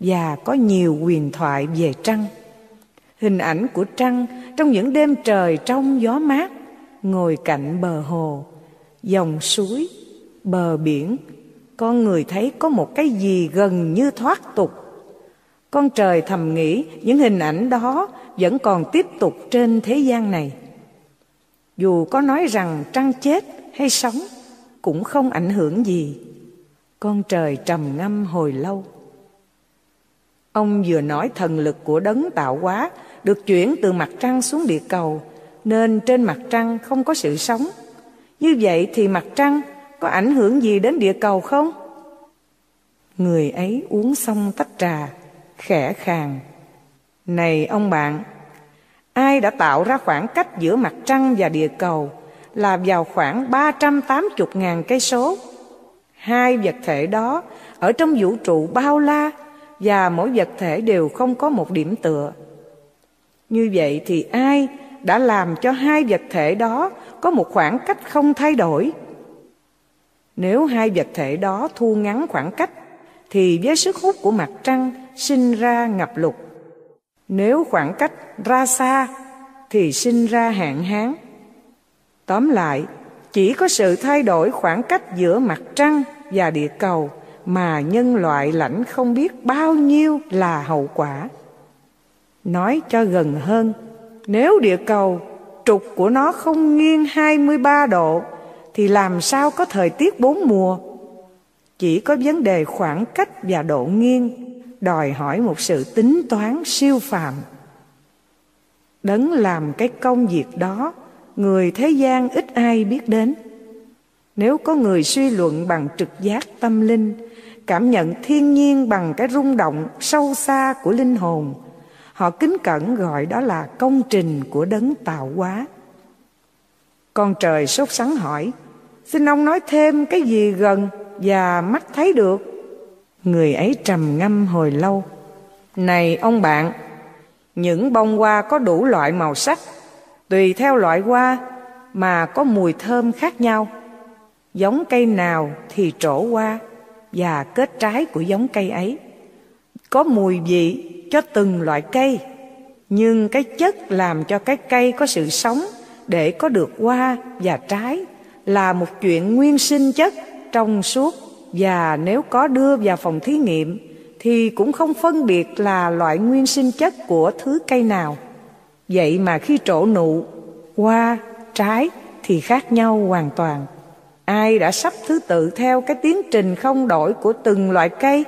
[SPEAKER 1] và có nhiều huyền thoại về trăng. Hình ảnh của trăng trong những đêm trời trong gió mát, ngồi cạnh bờ hồ, dòng suối, bờ biển, con người thấy có một cái gì gần như thoát tục. Con trời thầm nghĩ những hình ảnh đó vẫn còn tiếp tục trên thế gian này. Dù có nói rằng trăng chết hay sống cũng không ảnh hưởng gì. Con trời trầm ngâm hồi lâu. Ông vừa nói thần lực của đấng tạo hóa được chuyển từ mặt trăng xuống địa cầu, nên trên mặt trăng không có sự sống. Như vậy thì mặt trăng có ảnh hưởng gì đến địa cầu không? Người ấy uống xong tách trà, khẽ khàng. Này ông bạn, ai đã tạo ra khoảng cách giữa mặt trăng và địa cầu là vào khoảng 380.000 cây số. Hai vật thể đó ở trong vũ trụ bao la và mỗi vật thể đều không có một điểm tựa. Như vậy thì ai đã làm cho hai vật thể đó có một khoảng cách không thay đổi? Nếu hai vật thể đó thu ngắn khoảng cách thì với sức hút của mặt trăng sinh ra ngập lụt. Nếu khoảng cách ra xa thì sinh ra hạn hán. Tóm lại, chỉ có sự thay đổi khoảng cách giữa mặt trăng và địa cầu mà nhân loại lãnh không biết bao nhiêu là hậu quả. Nói cho gần hơn, nếu địa cầu trục của nó không nghiêng 23 độ thì làm sao có thời tiết bốn mùa? Chỉ có vấn đề khoảng cách và độ nghiêng đòi hỏi một sự tính toán siêu phàm. Đấng làm cái công việc đó, người thế gian ít ai biết đến. Nếu có người suy luận bằng trực giác tâm linh, cảm nhận thiên nhiên bằng cái rung động sâu xa của linh hồn, họ kính cẩn gọi đó là công trình của đấng tạo hóa. Con trời sốt sắng hỏi, xin ông nói thêm cái gì gần và mắt thấy được? Người ấy trầm ngâm hồi lâu. Này ông bạn, những bông hoa có đủ loại màu sắc, tùy theo loại hoa mà có mùi thơm khác nhau. Giống cây nào thì trổ hoa và kết trái của giống cây ấy. Có mùi vị cho từng loại cây, nhưng cái chất làm cho cái cây có sự sống để có được hoa và trái là một chuyện nguyên sinh chất trong suốt và nếu có đưa vào phòng thí nghiệm thì cũng không phân biệt là loại nguyên sinh chất của thứ cây nào. Vậy mà khi trổ nụ, hoa, trái thì khác nhau hoàn toàn. Ai đã sắp thứ tự theo cái tiến trình không đổi của từng loại cây?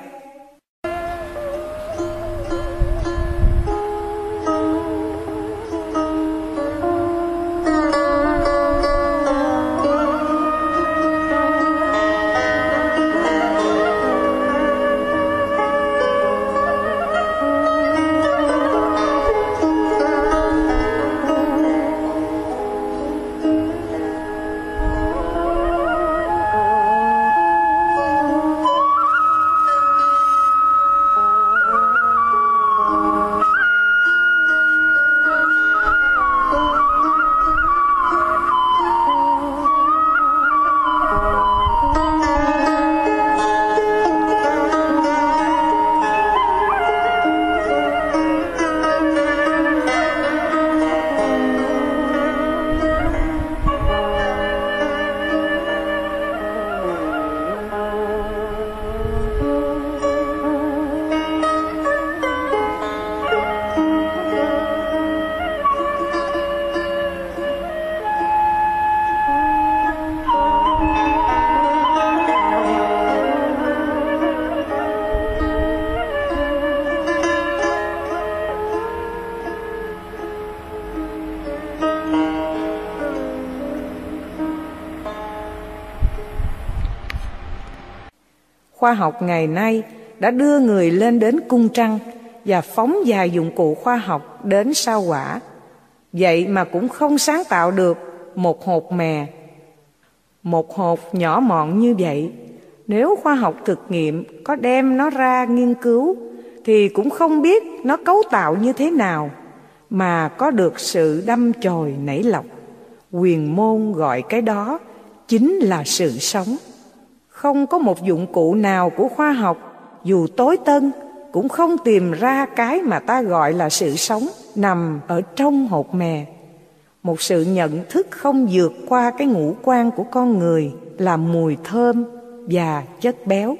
[SPEAKER 1] Khoa học ngày nay đã đưa người lên đến cung trăng và phóng dài dụng cụ khoa học đến sao hỏa. Vậy mà cũng không sáng tạo được một hột mè. Một hột nhỏ mọn như vậy, nếu khoa học thực nghiệm có đem nó ra nghiên cứu thì cũng không biết nó cấu tạo như thế nào mà có được sự đâm chồi nảy lọc. Quyền môn gọi cái đó chính là sự sống. Không có một dụng cụ nào của khoa học dù tối tân cũng không tìm ra cái mà ta gọi là sự sống nằm ở trong hột mè. Một sự nhận thức không vượt qua cái ngũ quan của con người là mùi thơm và chất béo.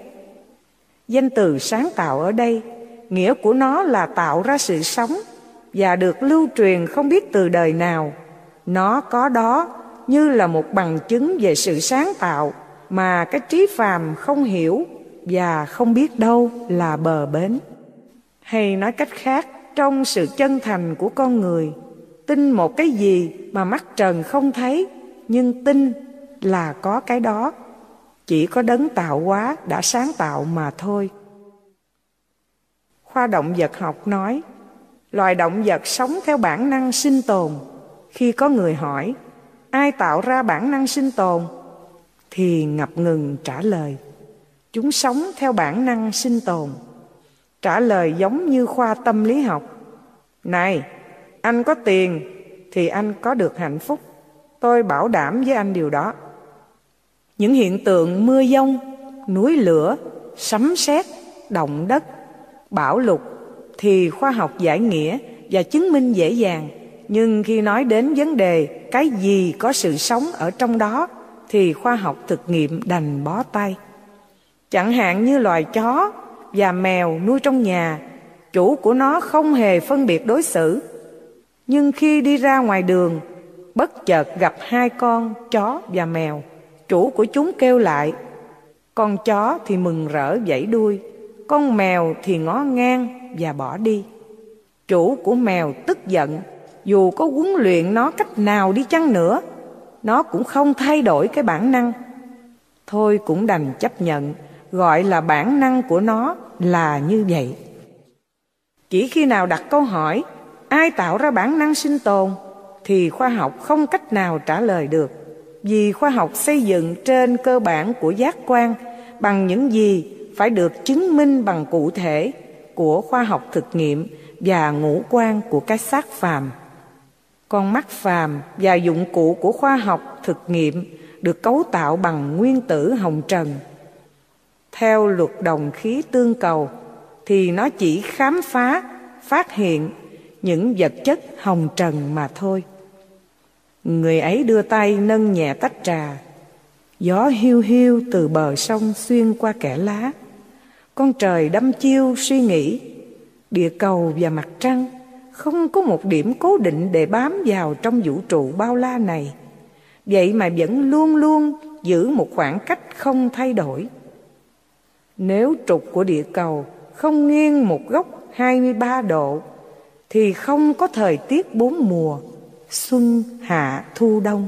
[SPEAKER 1] Danh từ sáng tạo ở đây, nghĩa của nó là tạo ra sự sống và được lưu truyền không biết từ đời nào. Nó có đó như là một bằng chứng về sự sáng tạo mà cái trí phàm không hiểu và không biết đâu là bờ bến. Hay nói cách khác, trong sự chân thành của con người, tin một cái gì mà mắt trần không thấy, nhưng tin là có cái đó. Chỉ có đấng tạo hóa đã sáng tạo mà thôi. Khoa động vật học nói, loài động vật sống theo bản năng sinh tồn. Khi có người hỏi, ai tạo ra bản năng sinh tồn? Thì ngập ngừng trả lời, chúng sống theo bản năng sinh tồn. Trả lời giống như khoa tâm lý học. Này, anh có tiền thì anh có được hạnh phúc. Tôi bảo đảm với anh điều đó. Những hiện tượng mưa dông, núi lửa, sấm sét, động đất, bão lụt thì khoa học giải nghĩa và chứng minh dễ dàng. Nhưng khi nói đến vấn đề cái gì có sự sống ở trong đó thì khoa học thực nghiệm đành bó tay. Chẳng hạn như loài chó và mèo nuôi trong nhà, chủ của nó không hề phân biệt đối xử. Nhưng khi đi ra ngoài đường, bất chợt gặp hai con chó và mèo, chủ của chúng kêu lại. Con chó thì mừng rỡ vẫy đuôi, con mèo thì ngó ngang và bỏ đi. Chủ của mèo tức giận, dù có huấn luyện nó cách nào đi chăng nữa, nó cũng không thay đổi cái bản năng. Thôi cũng đành chấp nhận, gọi là bản năng của nó là như vậy. Chỉ khi nào đặt câu hỏi, ai tạo ra bản năng sinh tồn, thì khoa học không cách nào trả lời được. Vì khoa học xây dựng trên cơ bản của giác quan, bằng những gì phải được chứng minh bằng cụ thể của khoa học thực nghiệm và ngũ quan của cái xác phàm con mắt phàm và dụng cụ của khoa học thực nghiệm được cấu tạo bằng nguyên tử hồng trần. Theo luật đồng khí tương cầu, thì nó chỉ khám phá, phát hiện những vật chất hồng trần mà thôi. Người ấy đưa tay nâng nhẹ tách trà. Gió hiu hiu từ bờ sông xuyên qua kẽ lá. Con trời đâm chiêu suy nghĩ, địa cầu và mặt trăng không có một điểm cố định để bám vào trong vũ trụ bao la này vậy mà vẫn luôn luôn giữ một khoảng cách không thay đổi nếu trục của địa cầu không nghiêng một góc 23 độ thì không có thời tiết bốn mùa, xuân, hạ, thu, đông.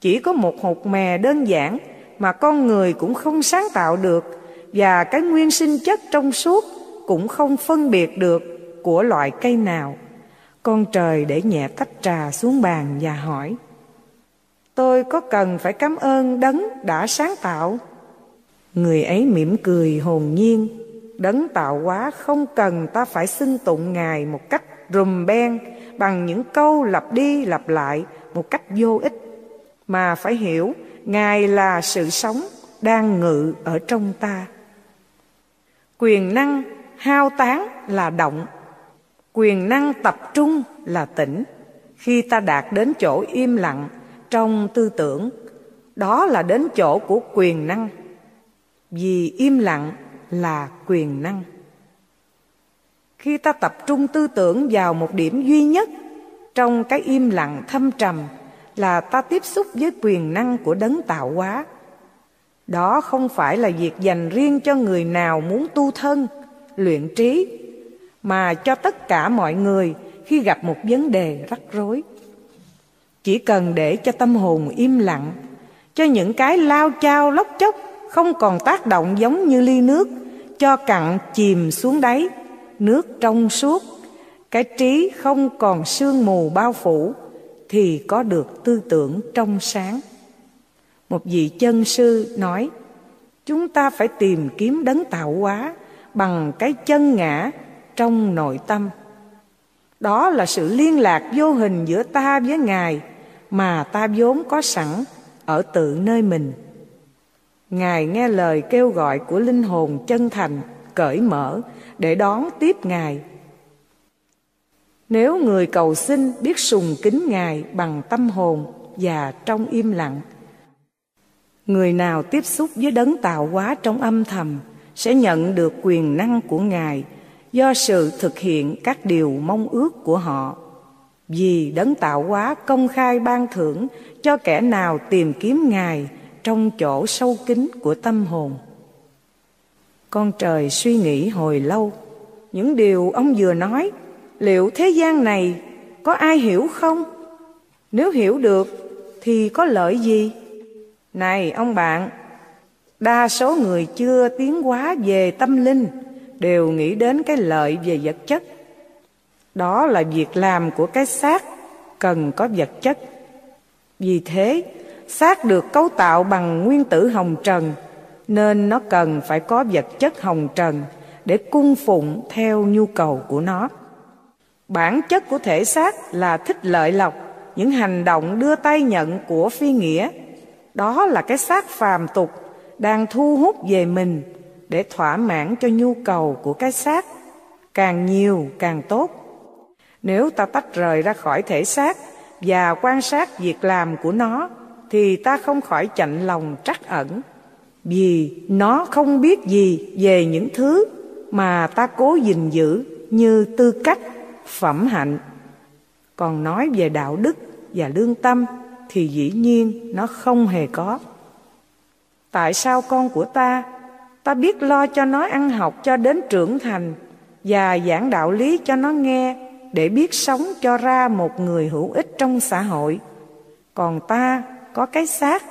[SPEAKER 1] Chỉ có một hột mè đơn giản mà con người cũng không sáng tạo được và cái nguyên sinh chất trong suốt cũng không phân biệt được của loại cây nào. Con trời để nhẹ tách trà xuống bàn và hỏi, Tôi có cần phải cảm ơn đấng đã sáng tạo? Người ấy mỉm cười hồn nhiên, Đấng tạo hóa không cần ta phải xưng tụng Ngài một cách rùm beng, Bằng những câu lặp đi lặp lại một cách vô ích, Mà phải hiểu Ngài là sự sống đang ngự ở trong ta. Quyền năng hao tán là động Quyền năng tập trung là tỉnh. Khi ta đạt đến chỗ im lặng trong tư tưởng, Đó là đến chỗ của quyền năng. Vì im lặng là quyền năng. Khi ta tập trung tư tưởng vào một điểm duy nhất trong cái im lặng thâm trầm là ta tiếp xúc với quyền năng của đấng tạo hóa. Đó không phải là việc dành riêng cho người nào muốn tu thân, luyện trí mà cho tất cả mọi người khi gặp một vấn đề rắc rối. Chỉ cần để cho tâm hồn im lặng, cho những cái lao chao lóc chốc không còn tác động giống như ly nước, cho cặn chìm xuống đáy, nước trong suốt, cái trí không còn sương mù bao phủ, thì có được tư tưởng trong sáng. Một vị chân sư nói, chúng ta phải tìm kiếm đấng tạo hóa bằng cái chân ngã trong nội tâm. Đó là sự liên lạc vô hình giữa ta với ngài mà ta vốn có sẵn ở tự nơi mình. Ngài nghe lời kêu gọi của linh hồn chân thành, cởi mở để đón tiếp ngài. Nếu người cầu xin biết sùng kính ngài bằng tâm hồn và trong im lặng, người nào tiếp xúc với đấng tạo hóa trong âm thầm sẽ nhận được quyền năng của ngài do sự thực hiện các điều mong ước của họ. Vì đấng tạo hóa công khai ban thưởng cho kẻ nào tìm kiếm ngài trong chỗ sâu kín của tâm hồn. Con trời suy nghĩ hồi lâu. Những điều ông vừa nói, liệu thế gian này có ai hiểu không? Nếu hiểu được, thì có lợi gì? Này ông bạn, đa số người chưa tiến hóa về tâm linh đều nghĩ đến cái lợi về vật chất. Đó là việc làm của cái xác cần có vật chất. Vì thế, xác được cấu tạo bằng nguyên tử hồng trần, nên nó cần phải có vật chất hồng trần để cung phụng theo nhu cầu của nó. Bản chất của thể xác là thích lợi lộc, những hành động đưa tay nhận của phi nghĩa. Đó là cái xác phàm tục đang thu hút về mình để thỏa mãn cho nhu cầu của cái xác. Càng nhiều, càng tốt. Nếu ta tách rời ra khỏi thể xác và quan sát việc làm của nó, thì ta không khỏi chạnh lòng trắc ẩn. Vì nó không biết gì về những thứ mà ta cố gìn giữ như tư cách, phẩm hạnh. Còn nói về đạo đức và lương tâm thì dĩ nhiên nó không hề có. Tại sao con của ta ta biết lo cho nó ăn học cho đến trưởng thành và giảng đạo lý cho nó nghe để biết sống cho ra một người hữu ích trong xã hội. Còn ta có cái xác,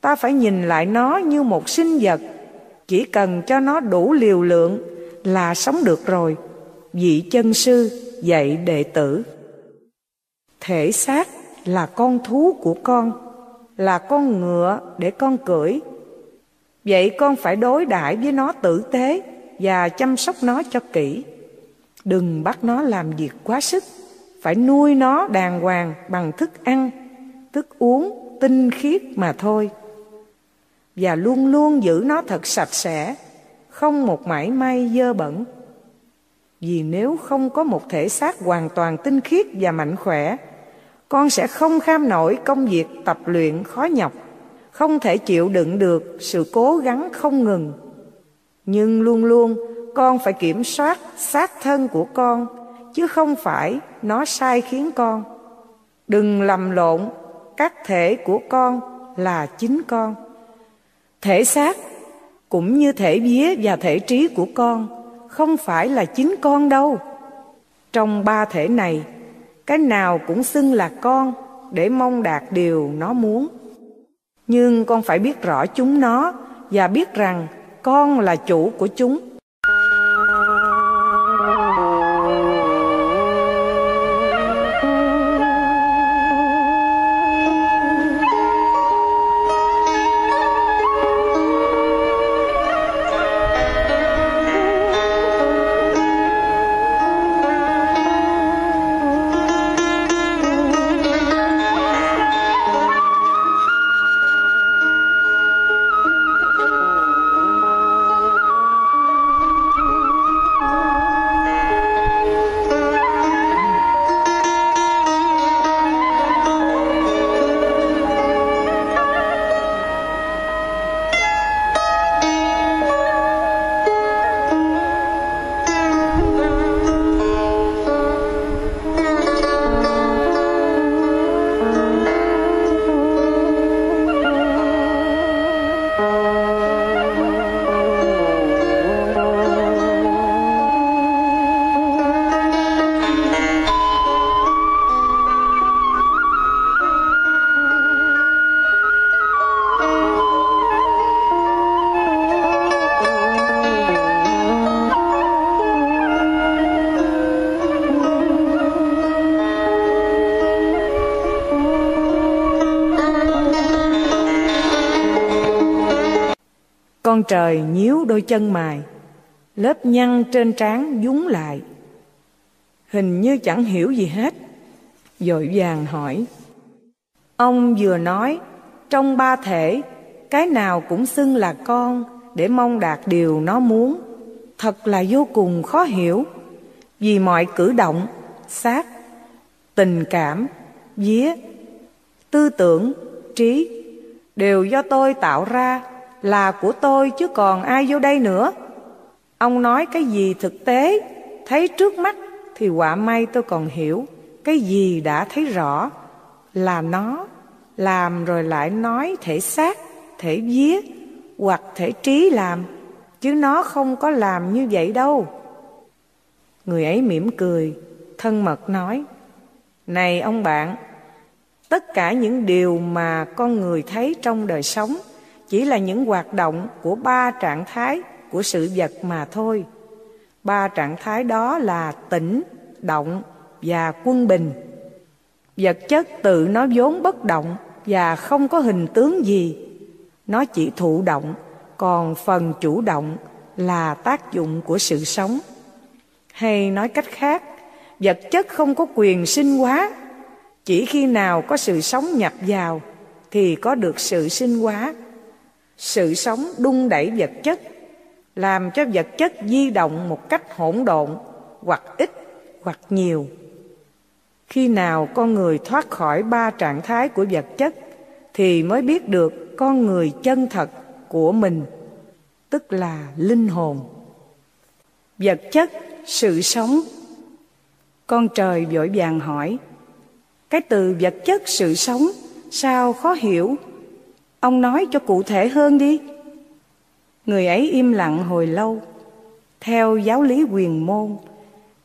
[SPEAKER 1] ta phải nhìn lại nó như một sinh vật. Chỉ cần cho nó đủ liều lượng là sống được rồi. Vị chân sư dạy đệ tử, thể xác là con thú của con, là con ngựa để con cưỡi vậy con phải đối đãi với nó tử tế và chăm sóc nó cho kỹ. Đừng bắt nó làm việc quá sức. Phải nuôi nó đàng hoàng bằng thức ăn, thức uống, tinh khiết mà thôi. Và luôn luôn giữ nó thật sạch sẽ, không một mảy may dơ bẩn. Vì nếu không có một thể xác hoàn toàn tinh khiết và mạnh khỏe, con sẽ không kham nổi công việc tập luyện khó nhọc không thể chịu đựng được sự cố gắng không ngừng. Nhưng luôn luôn, con phải kiểm soát xác thân của con, chứ không phải nó sai khiến con. Đừng lầm lộn, các thể của con là chính con. Thể xác, cũng như thể vía và thể trí của con, không phải là chính con đâu. Trong ba thể này, cái nào cũng xưng là con để mong đạt điều nó muốn nhưng con phải biết rõ chúng nó và biết rằng con là chủ của chúng. Con trời nhíu đôi chân mài, Lớp nhăn trên trán dúng lại. Hình như chẳng hiểu gì hết Dội vàng hỏi. Ông vừa nói, Trong ba thể, Cái nào cũng xưng là con Để mong đạt điều nó muốn. Thật là vô cùng khó hiểu, Vì mọi cử động, Xác, Tình cảm, Vía, Tư tưởng, Trí Đều do tôi tạo ra. Là của tôi chứ còn ai vô đây nữa. Ông nói cái gì thực tế, Thấy trước mắt Thì quả may tôi còn hiểu. Cái gì đã thấy rõ Là nó Làm rồi lại nói thể xác, Thể vía Hoặc thể trí làm, Chứ nó không có làm như vậy đâu. Người ấy mỉm cười, Thân mật nói, Này ông bạn, Tất cả những điều mà con người thấy trong đời sống chỉ là những hoạt động của ba trạng thái của sự vật mà thôi. Ba trạng thái đó là tỉnh, động và quân bình. Vật chất tự nó vốn bất động và không có hình tướng gì. Nó chỉ thụ động còn phần chủ động là tác dụng của sự sống. Hay nói cách khác vật chất không có quyền sinh hóa. Chỉ khi nào có sự sống nhập vào thì có được sự sinh hóa sự sống đung đẩy vật chất, làm cho vật chất di động một cách hỗn độn, hoặc ít, hoặc nhiều. Khi nào con người thoát khỏi ba trạng thái của vật chất, thì mới biết được con người chân thật của mình, tức là linh hồn. Vật chất, sự sống. Con trời vội vàng hỏi, cái từ vật chất, sự sống sao khó hiểu? Ông nói cho cụ thể hơn đi. Người ấy im lặng hồi lâu, theo giáo lý quyền môn,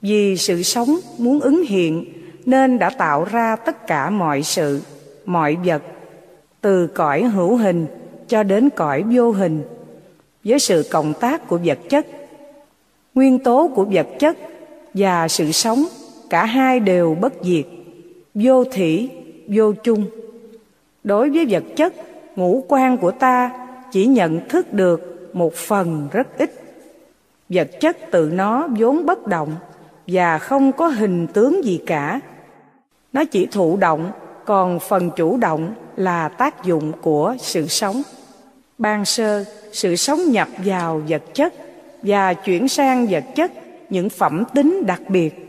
[SPEAKER 1] vì sự sống muốn ứng hiện nên đã tạo ra tất cả mọi sự, mọi vật, từ cõi hữu hình cho đến cõi vô hình, với sự cộng tác của vật chất. Nguyên tố của vật chất và sự sống, cả hai đều bất diệt, vô thủy vô chung. Đối với vật chất ngũ quan của ta chỉ nhận thức được một phần rất ít. Vật chất tự nó vốn bất động và không có hình tướng gì cả. Nó chỉ thụ động, còn phần chủ động là tác dụng của sự sống. Ban sơ, sự sống nhập vào vật chất và chuyển sang vật chất những phẩm tính đặc biệt.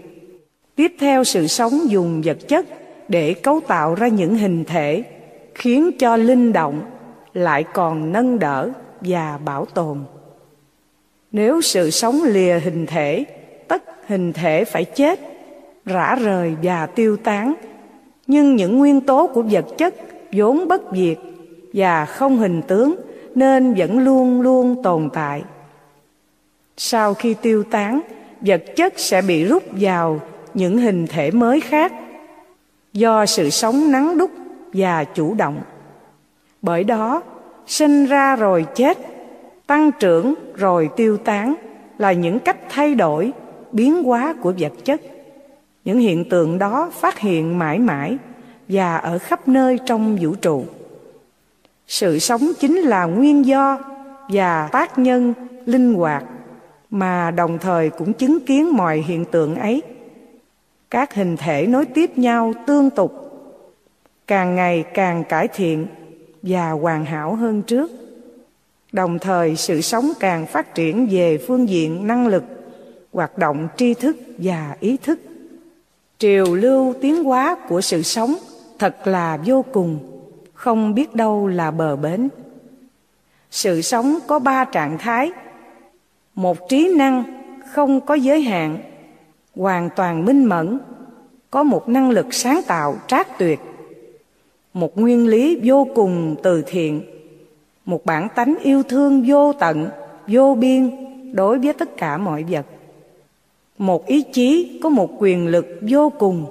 [SPEAKER 1] Tiếp theo, sự sống dùng vật chất để cấu tạo ra những hình thể khiến cho linh động, lại còn nâng đỡ và bảo tồn. Nếu sự sống lìa hình thể, tất hình thể phải chết, rã rời và tiêu tán. Nhưng những nguyên tố của vật chất vốn bất diệt và không hình tướng nên vẫn luôn luôn tồn tại. Sau khi tiêu tán, vật chất sẽ bị rút vào những hình thể mới khác. Do sự sống nắng đúc và chủ động. Bởi đó, sinh ra rồi chết, tăng trưởng rồi tiêu tán là những cách thay đổi, biến hóa của vật chất. Những hiện tượng đó phát hiện mãi mãi và ở khắp nơi trong vũ trụ. Sự sống chính là nguyên do và tác nhân linh hoạt mà đồng thời cũng chứng kiến mọi hiện tượng ấy. Các hình thể nối tiếp nhau tương tục càng ngày càng cải thiện và hoàn hảo hơn trước. Đồng thời, sự sống càng phát triển về phương diện năng lực, hoạt động tri thức và ý thức. Triều lưu tiến hóa của sự sống thật là vô cùng, không biết đâu là bờ bến. Sự sống có ba trạng thái. Một trí năng không có giới hạn, hoàn toàn minh mẫn, có một năng lực sáng tạo trác tuyệt một nguyên lý vô cùng từ thiện, một bản tánh yêu thương vô tận, vô biên đối với tất cả mọi vật. Một ý chí có một quyền lực vô cùng.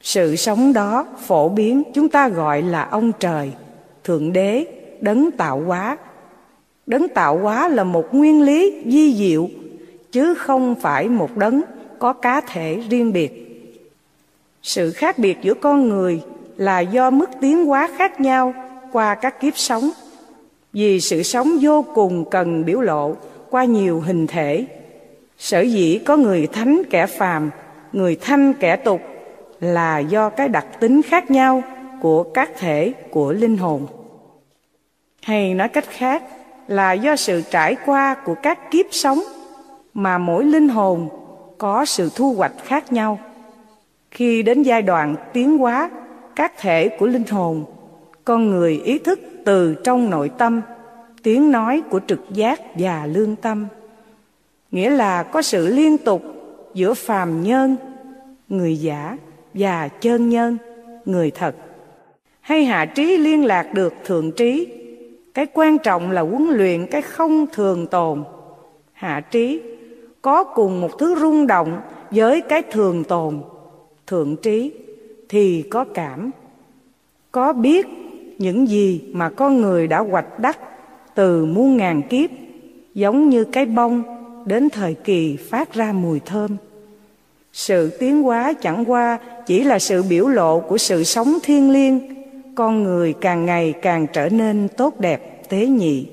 [SPEAKER 1] Sự sống đó phổ biến chúng ta gọi là ông trời, thượng đế, đấng tạo hóa. Đấng tạo hóa là một nguyên lý di diệu, chứ không phải một đấng có cá thể riêng biệt. Sự khác biệt giữa con người là do mức tiến hóa khác nhau qua các kiếp sống. Vì sự sống vô cùng cần biểu lộ qua nhiều hình thể. Sở dĩ có người thánh kẻ phàm, người thanh kẻ tục là do cái đặc tính khác nhau của các thể của linh hồn. Hay nói cách khác, là do sự trải qua của các kiếp sống mà mỗi linh hồn có sự thu hoạch khác nhau. Khi đến giai đoạn tiến hóa các thể của linh hồn. Con người ý thức từ trong nội tâm, tiếng nói của trực giác và lương tâm. Nghĩa là có sự liên tục giữa phàm nhân, người giả và chân nhân, người thật. Hay hạ trí liên lạc được thượng trí, cái quan trọng là huấn luyện cái không thường tồn. Hạ trí có cùng một thứ rung động với cái thường tồn, thượng trí thì có cảm. Có biết những gì mà con người đã hoạch đắc từ muôn ngàn kiếp, giống như cái bông đến thời kỳ phát ra mùi thơm. Sự tiến hóa chẳng qua chỉ là sự biểu lộ của sự sống thiêng liêng, con người càng ngày càng trở nên tốt đẹp, tế nhị.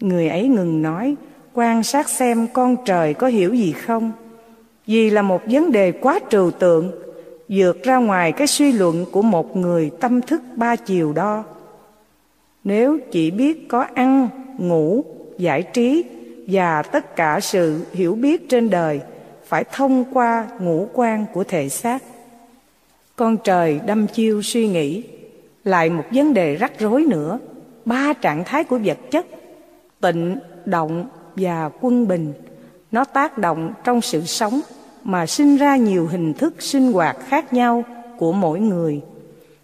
[SPEAKER 1] Người ấy ngừng nói, quan sát xem con trời có hiểu gì không? Vì là một vấn đề quá trừu tượng vượt ra ngoài cái suy luận của một người tâm thức ba chiều đo. Nếu chỉ biết có ăn, ngủ, giải trí và tất cả sự hiểu biết trên đời phải thông qua ngũ quan của thể xác, con trời đâm chiêu suy nghĩ, lại một vấn đề rắc rối nữa, ba trạng thái của vật chất, tịnh, động và quân bình, nó tác động trong sự sống mà sinh ra nhiều hình thức sinh hoạt khác nhau của mỗi người.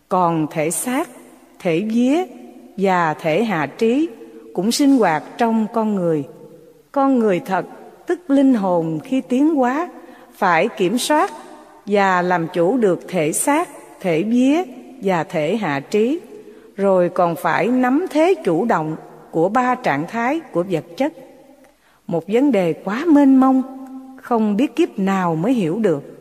[SPEAKER 1] Còn thể xác, thể vía và thể hạ trí cũng sinh hoạt trong con người. Con người thật, tức linh hồn khi tiến hóa, phải kiểm soát và làm chủ được thể xác, thể vía và thể hạ trí, rồi còn phải nắm thế chủ động của ba trạng thái của vật chất. Một vấn đề quá mênh mông không biết kiếp nào mới hiểu được.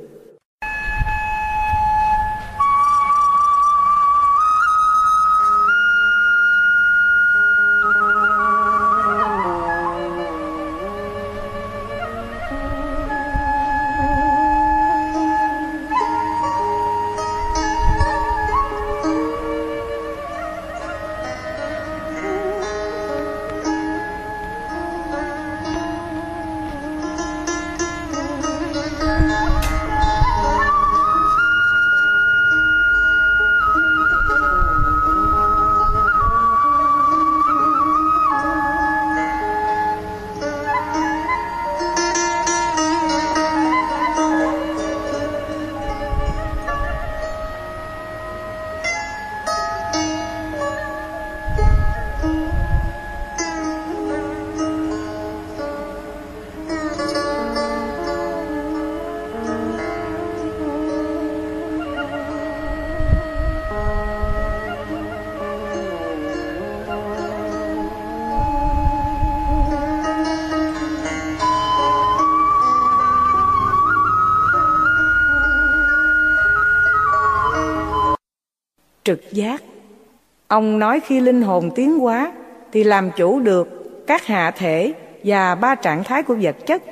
[SPEAKER 1] Ông nói khi linh hồn tiến hóa, thì làm chủ được các hạ thể và ba trạng thái của vật chất.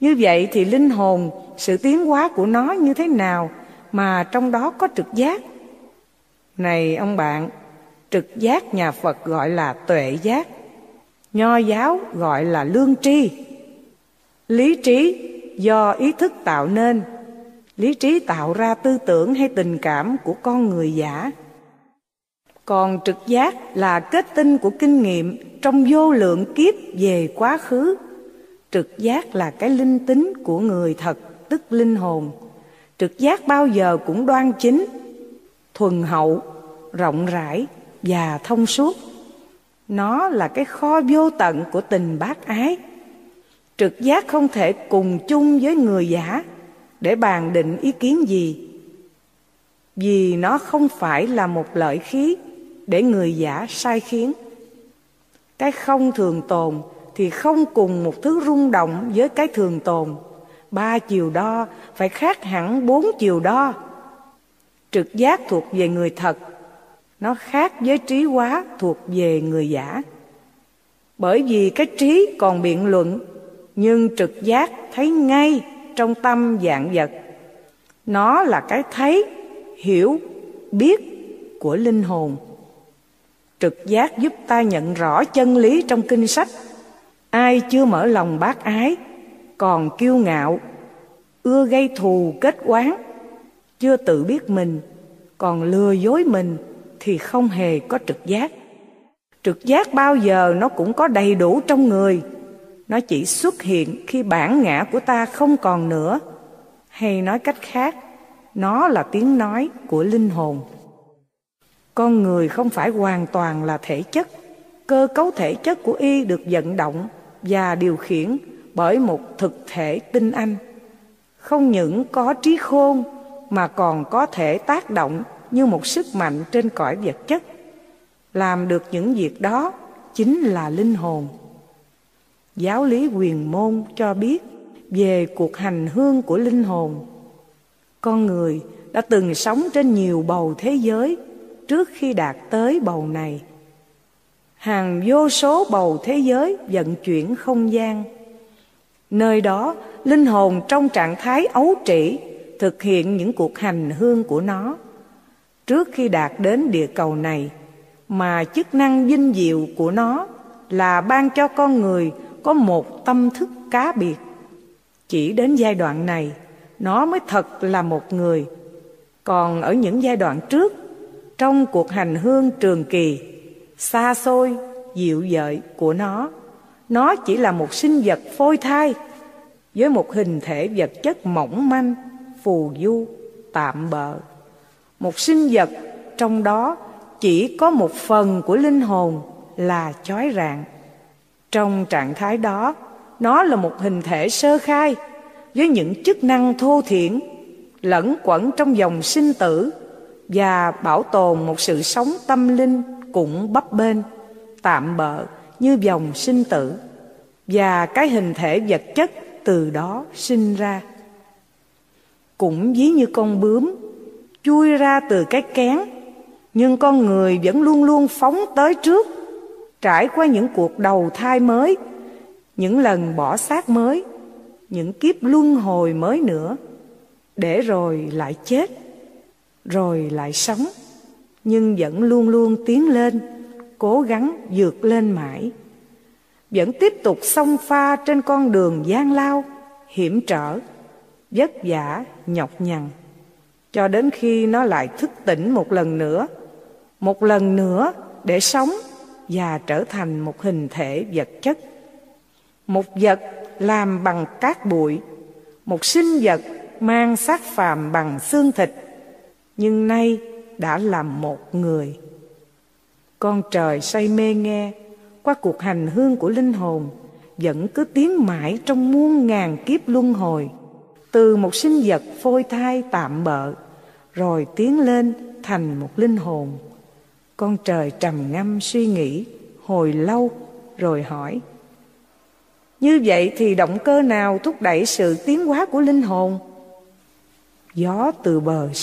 [SPEAKER 1] Như vậy thì linh hồn, sự tiến hóa của nó như thế nào mà trong đó có trực giác? Này ông bạn, trực giác nhà phật gọi là tuệ giác, nho giáo gọi là lương tri. Lý trí do ý thức tạo nên, lý trí tạo ra tư tưởng hay tình cảm của con người giả còn trực giác là kết tinh của kinh nghiệm trong vô lượng kiếp về quá khứ. Trực giác là cái linh tính của người thật, tức linh hồn. Trực giác bao giờ cũng đoan chính, thuần hậu, rộng rãi và thông suốt. Nó là cái kho vô tận của tình bác ái. Trực giác không thể cùng chung với người giả để bàn định ý kiến gì, vì nó không phải là một lợi khí để người giả sai khiến. Cái không thường tồn thì không cùng một thứ rung động với cái thường tồn. Ba chiều đo phải khác hẳn bốn chiều đo. Trực giác thuộc về người thật, nó khác với trí hóa thuộc về người giả. Bởi vì cái trí còn biện luận, nhưng trực giác thấy ngay trong tâm dạng vật. Nó là cái thấy, hiểu, biết của linh hồn trực giác giúp ta nhận rõ chân lý trong kinh sách. Ai chưa mở lòng bác ái, còn kiêu ngạo, ưa gây thù kết oán, chưa tự biết mình, còn lừa dối mình thì không hề có trực giác. Trực giác bao giờ nó cũng có đầy đủ trong người. Nó chỉ xuất hiện khi bản ngã của ta không còn nữa. Hay nói cách khác, nó là tiếng nói của linh hồn con người không phải hoàn toàn là thể chất. Cơ cấu thể chất của y được vận động và điều khiển bởi một thực thể tinh anh. Không những có trí khôn mà còn có thể tác động như một sức mạnh trên cõi vật chất. Làm được những việc đó chính là linh hồn. Giáo lý quyền môn cho biết về cuộc hành hương của linh hồn. Con người đã từng sống trên nhiều bầu thế giới trước khi đạt tới bầu này. Hàng vô số bầu thế giới vận chuyển không gian. Nơi đó, linh hồn trong trạng thái ấu trĩ, thực hiện những cuộc hành hương của nó. Trước khi đạt đến địa cầu này, mà chức năng vinh diệu của nó là ban cho con người có một tâm thức cá biệt. Chỉ đến giai đoạn này, nó mới thật là một người. Còn ở những giai đoạn trước trong cuộc hành hương trường kỳ. Xa xôi, dịu dợi của nó. Nó chỉ là một sinh vật phôi thai, với một hình thể vật chất mỏng manh, phù du, tạm bợ. Một sinh vật trong đó chỉ có một phần của linh hồn là chói rạng. Trong trạng thái đó, nó là một hình thể sơ khai, với những chức năng thô thiển, lẫn quẩn trong dòng sinh tử và bảo tồn một sự sống tâm linh cũng bấp bênh, tạm bợ như dòng sinh tử. Và cái hình thể vật chất từ đó sinh ra. Cũng ví như con bướm, chui ra từ cái kén, nhưng con người vẫn luôn luôn phóng tới trước, trải qua những cuộc đầu thai mới, những lần bỏ xác mới, những kiếp luân hồi mới nữa, để rồi lại chết rồi lại sống, nhưng vẫn luôn luôn tiến lên, cố gắng vượt lên mãi. Vẫn tiếp tục xông pha trên con đường gian lao, hiểm trở, vất vả, nhọc nhằn. Cho đến khi nó lại thức tỉnh một lần nữa, một lần nữa để sống và trở thành một hình thể vật chất. Một vật làm bằng cát bụi, một sinh vật mang xác phàm bằng xương thịt nhưng nay đã làm một người. Con trời say mê nghe, qua cuộc hành hương của linh hồn, vẫn cứ tiến mãi trong muôn ngàn kiếp luân hồi. Từ một sinh vật phôi thai tạm bợ, rồi tiến lên thành một linh hồn. Con trời trầm ngâm suy nghĩ hồi lâu, rồi hỏi, như vậy thì động cơ nào thúc đẩy sự tiến hóa của linh hồn? Gió từ bờ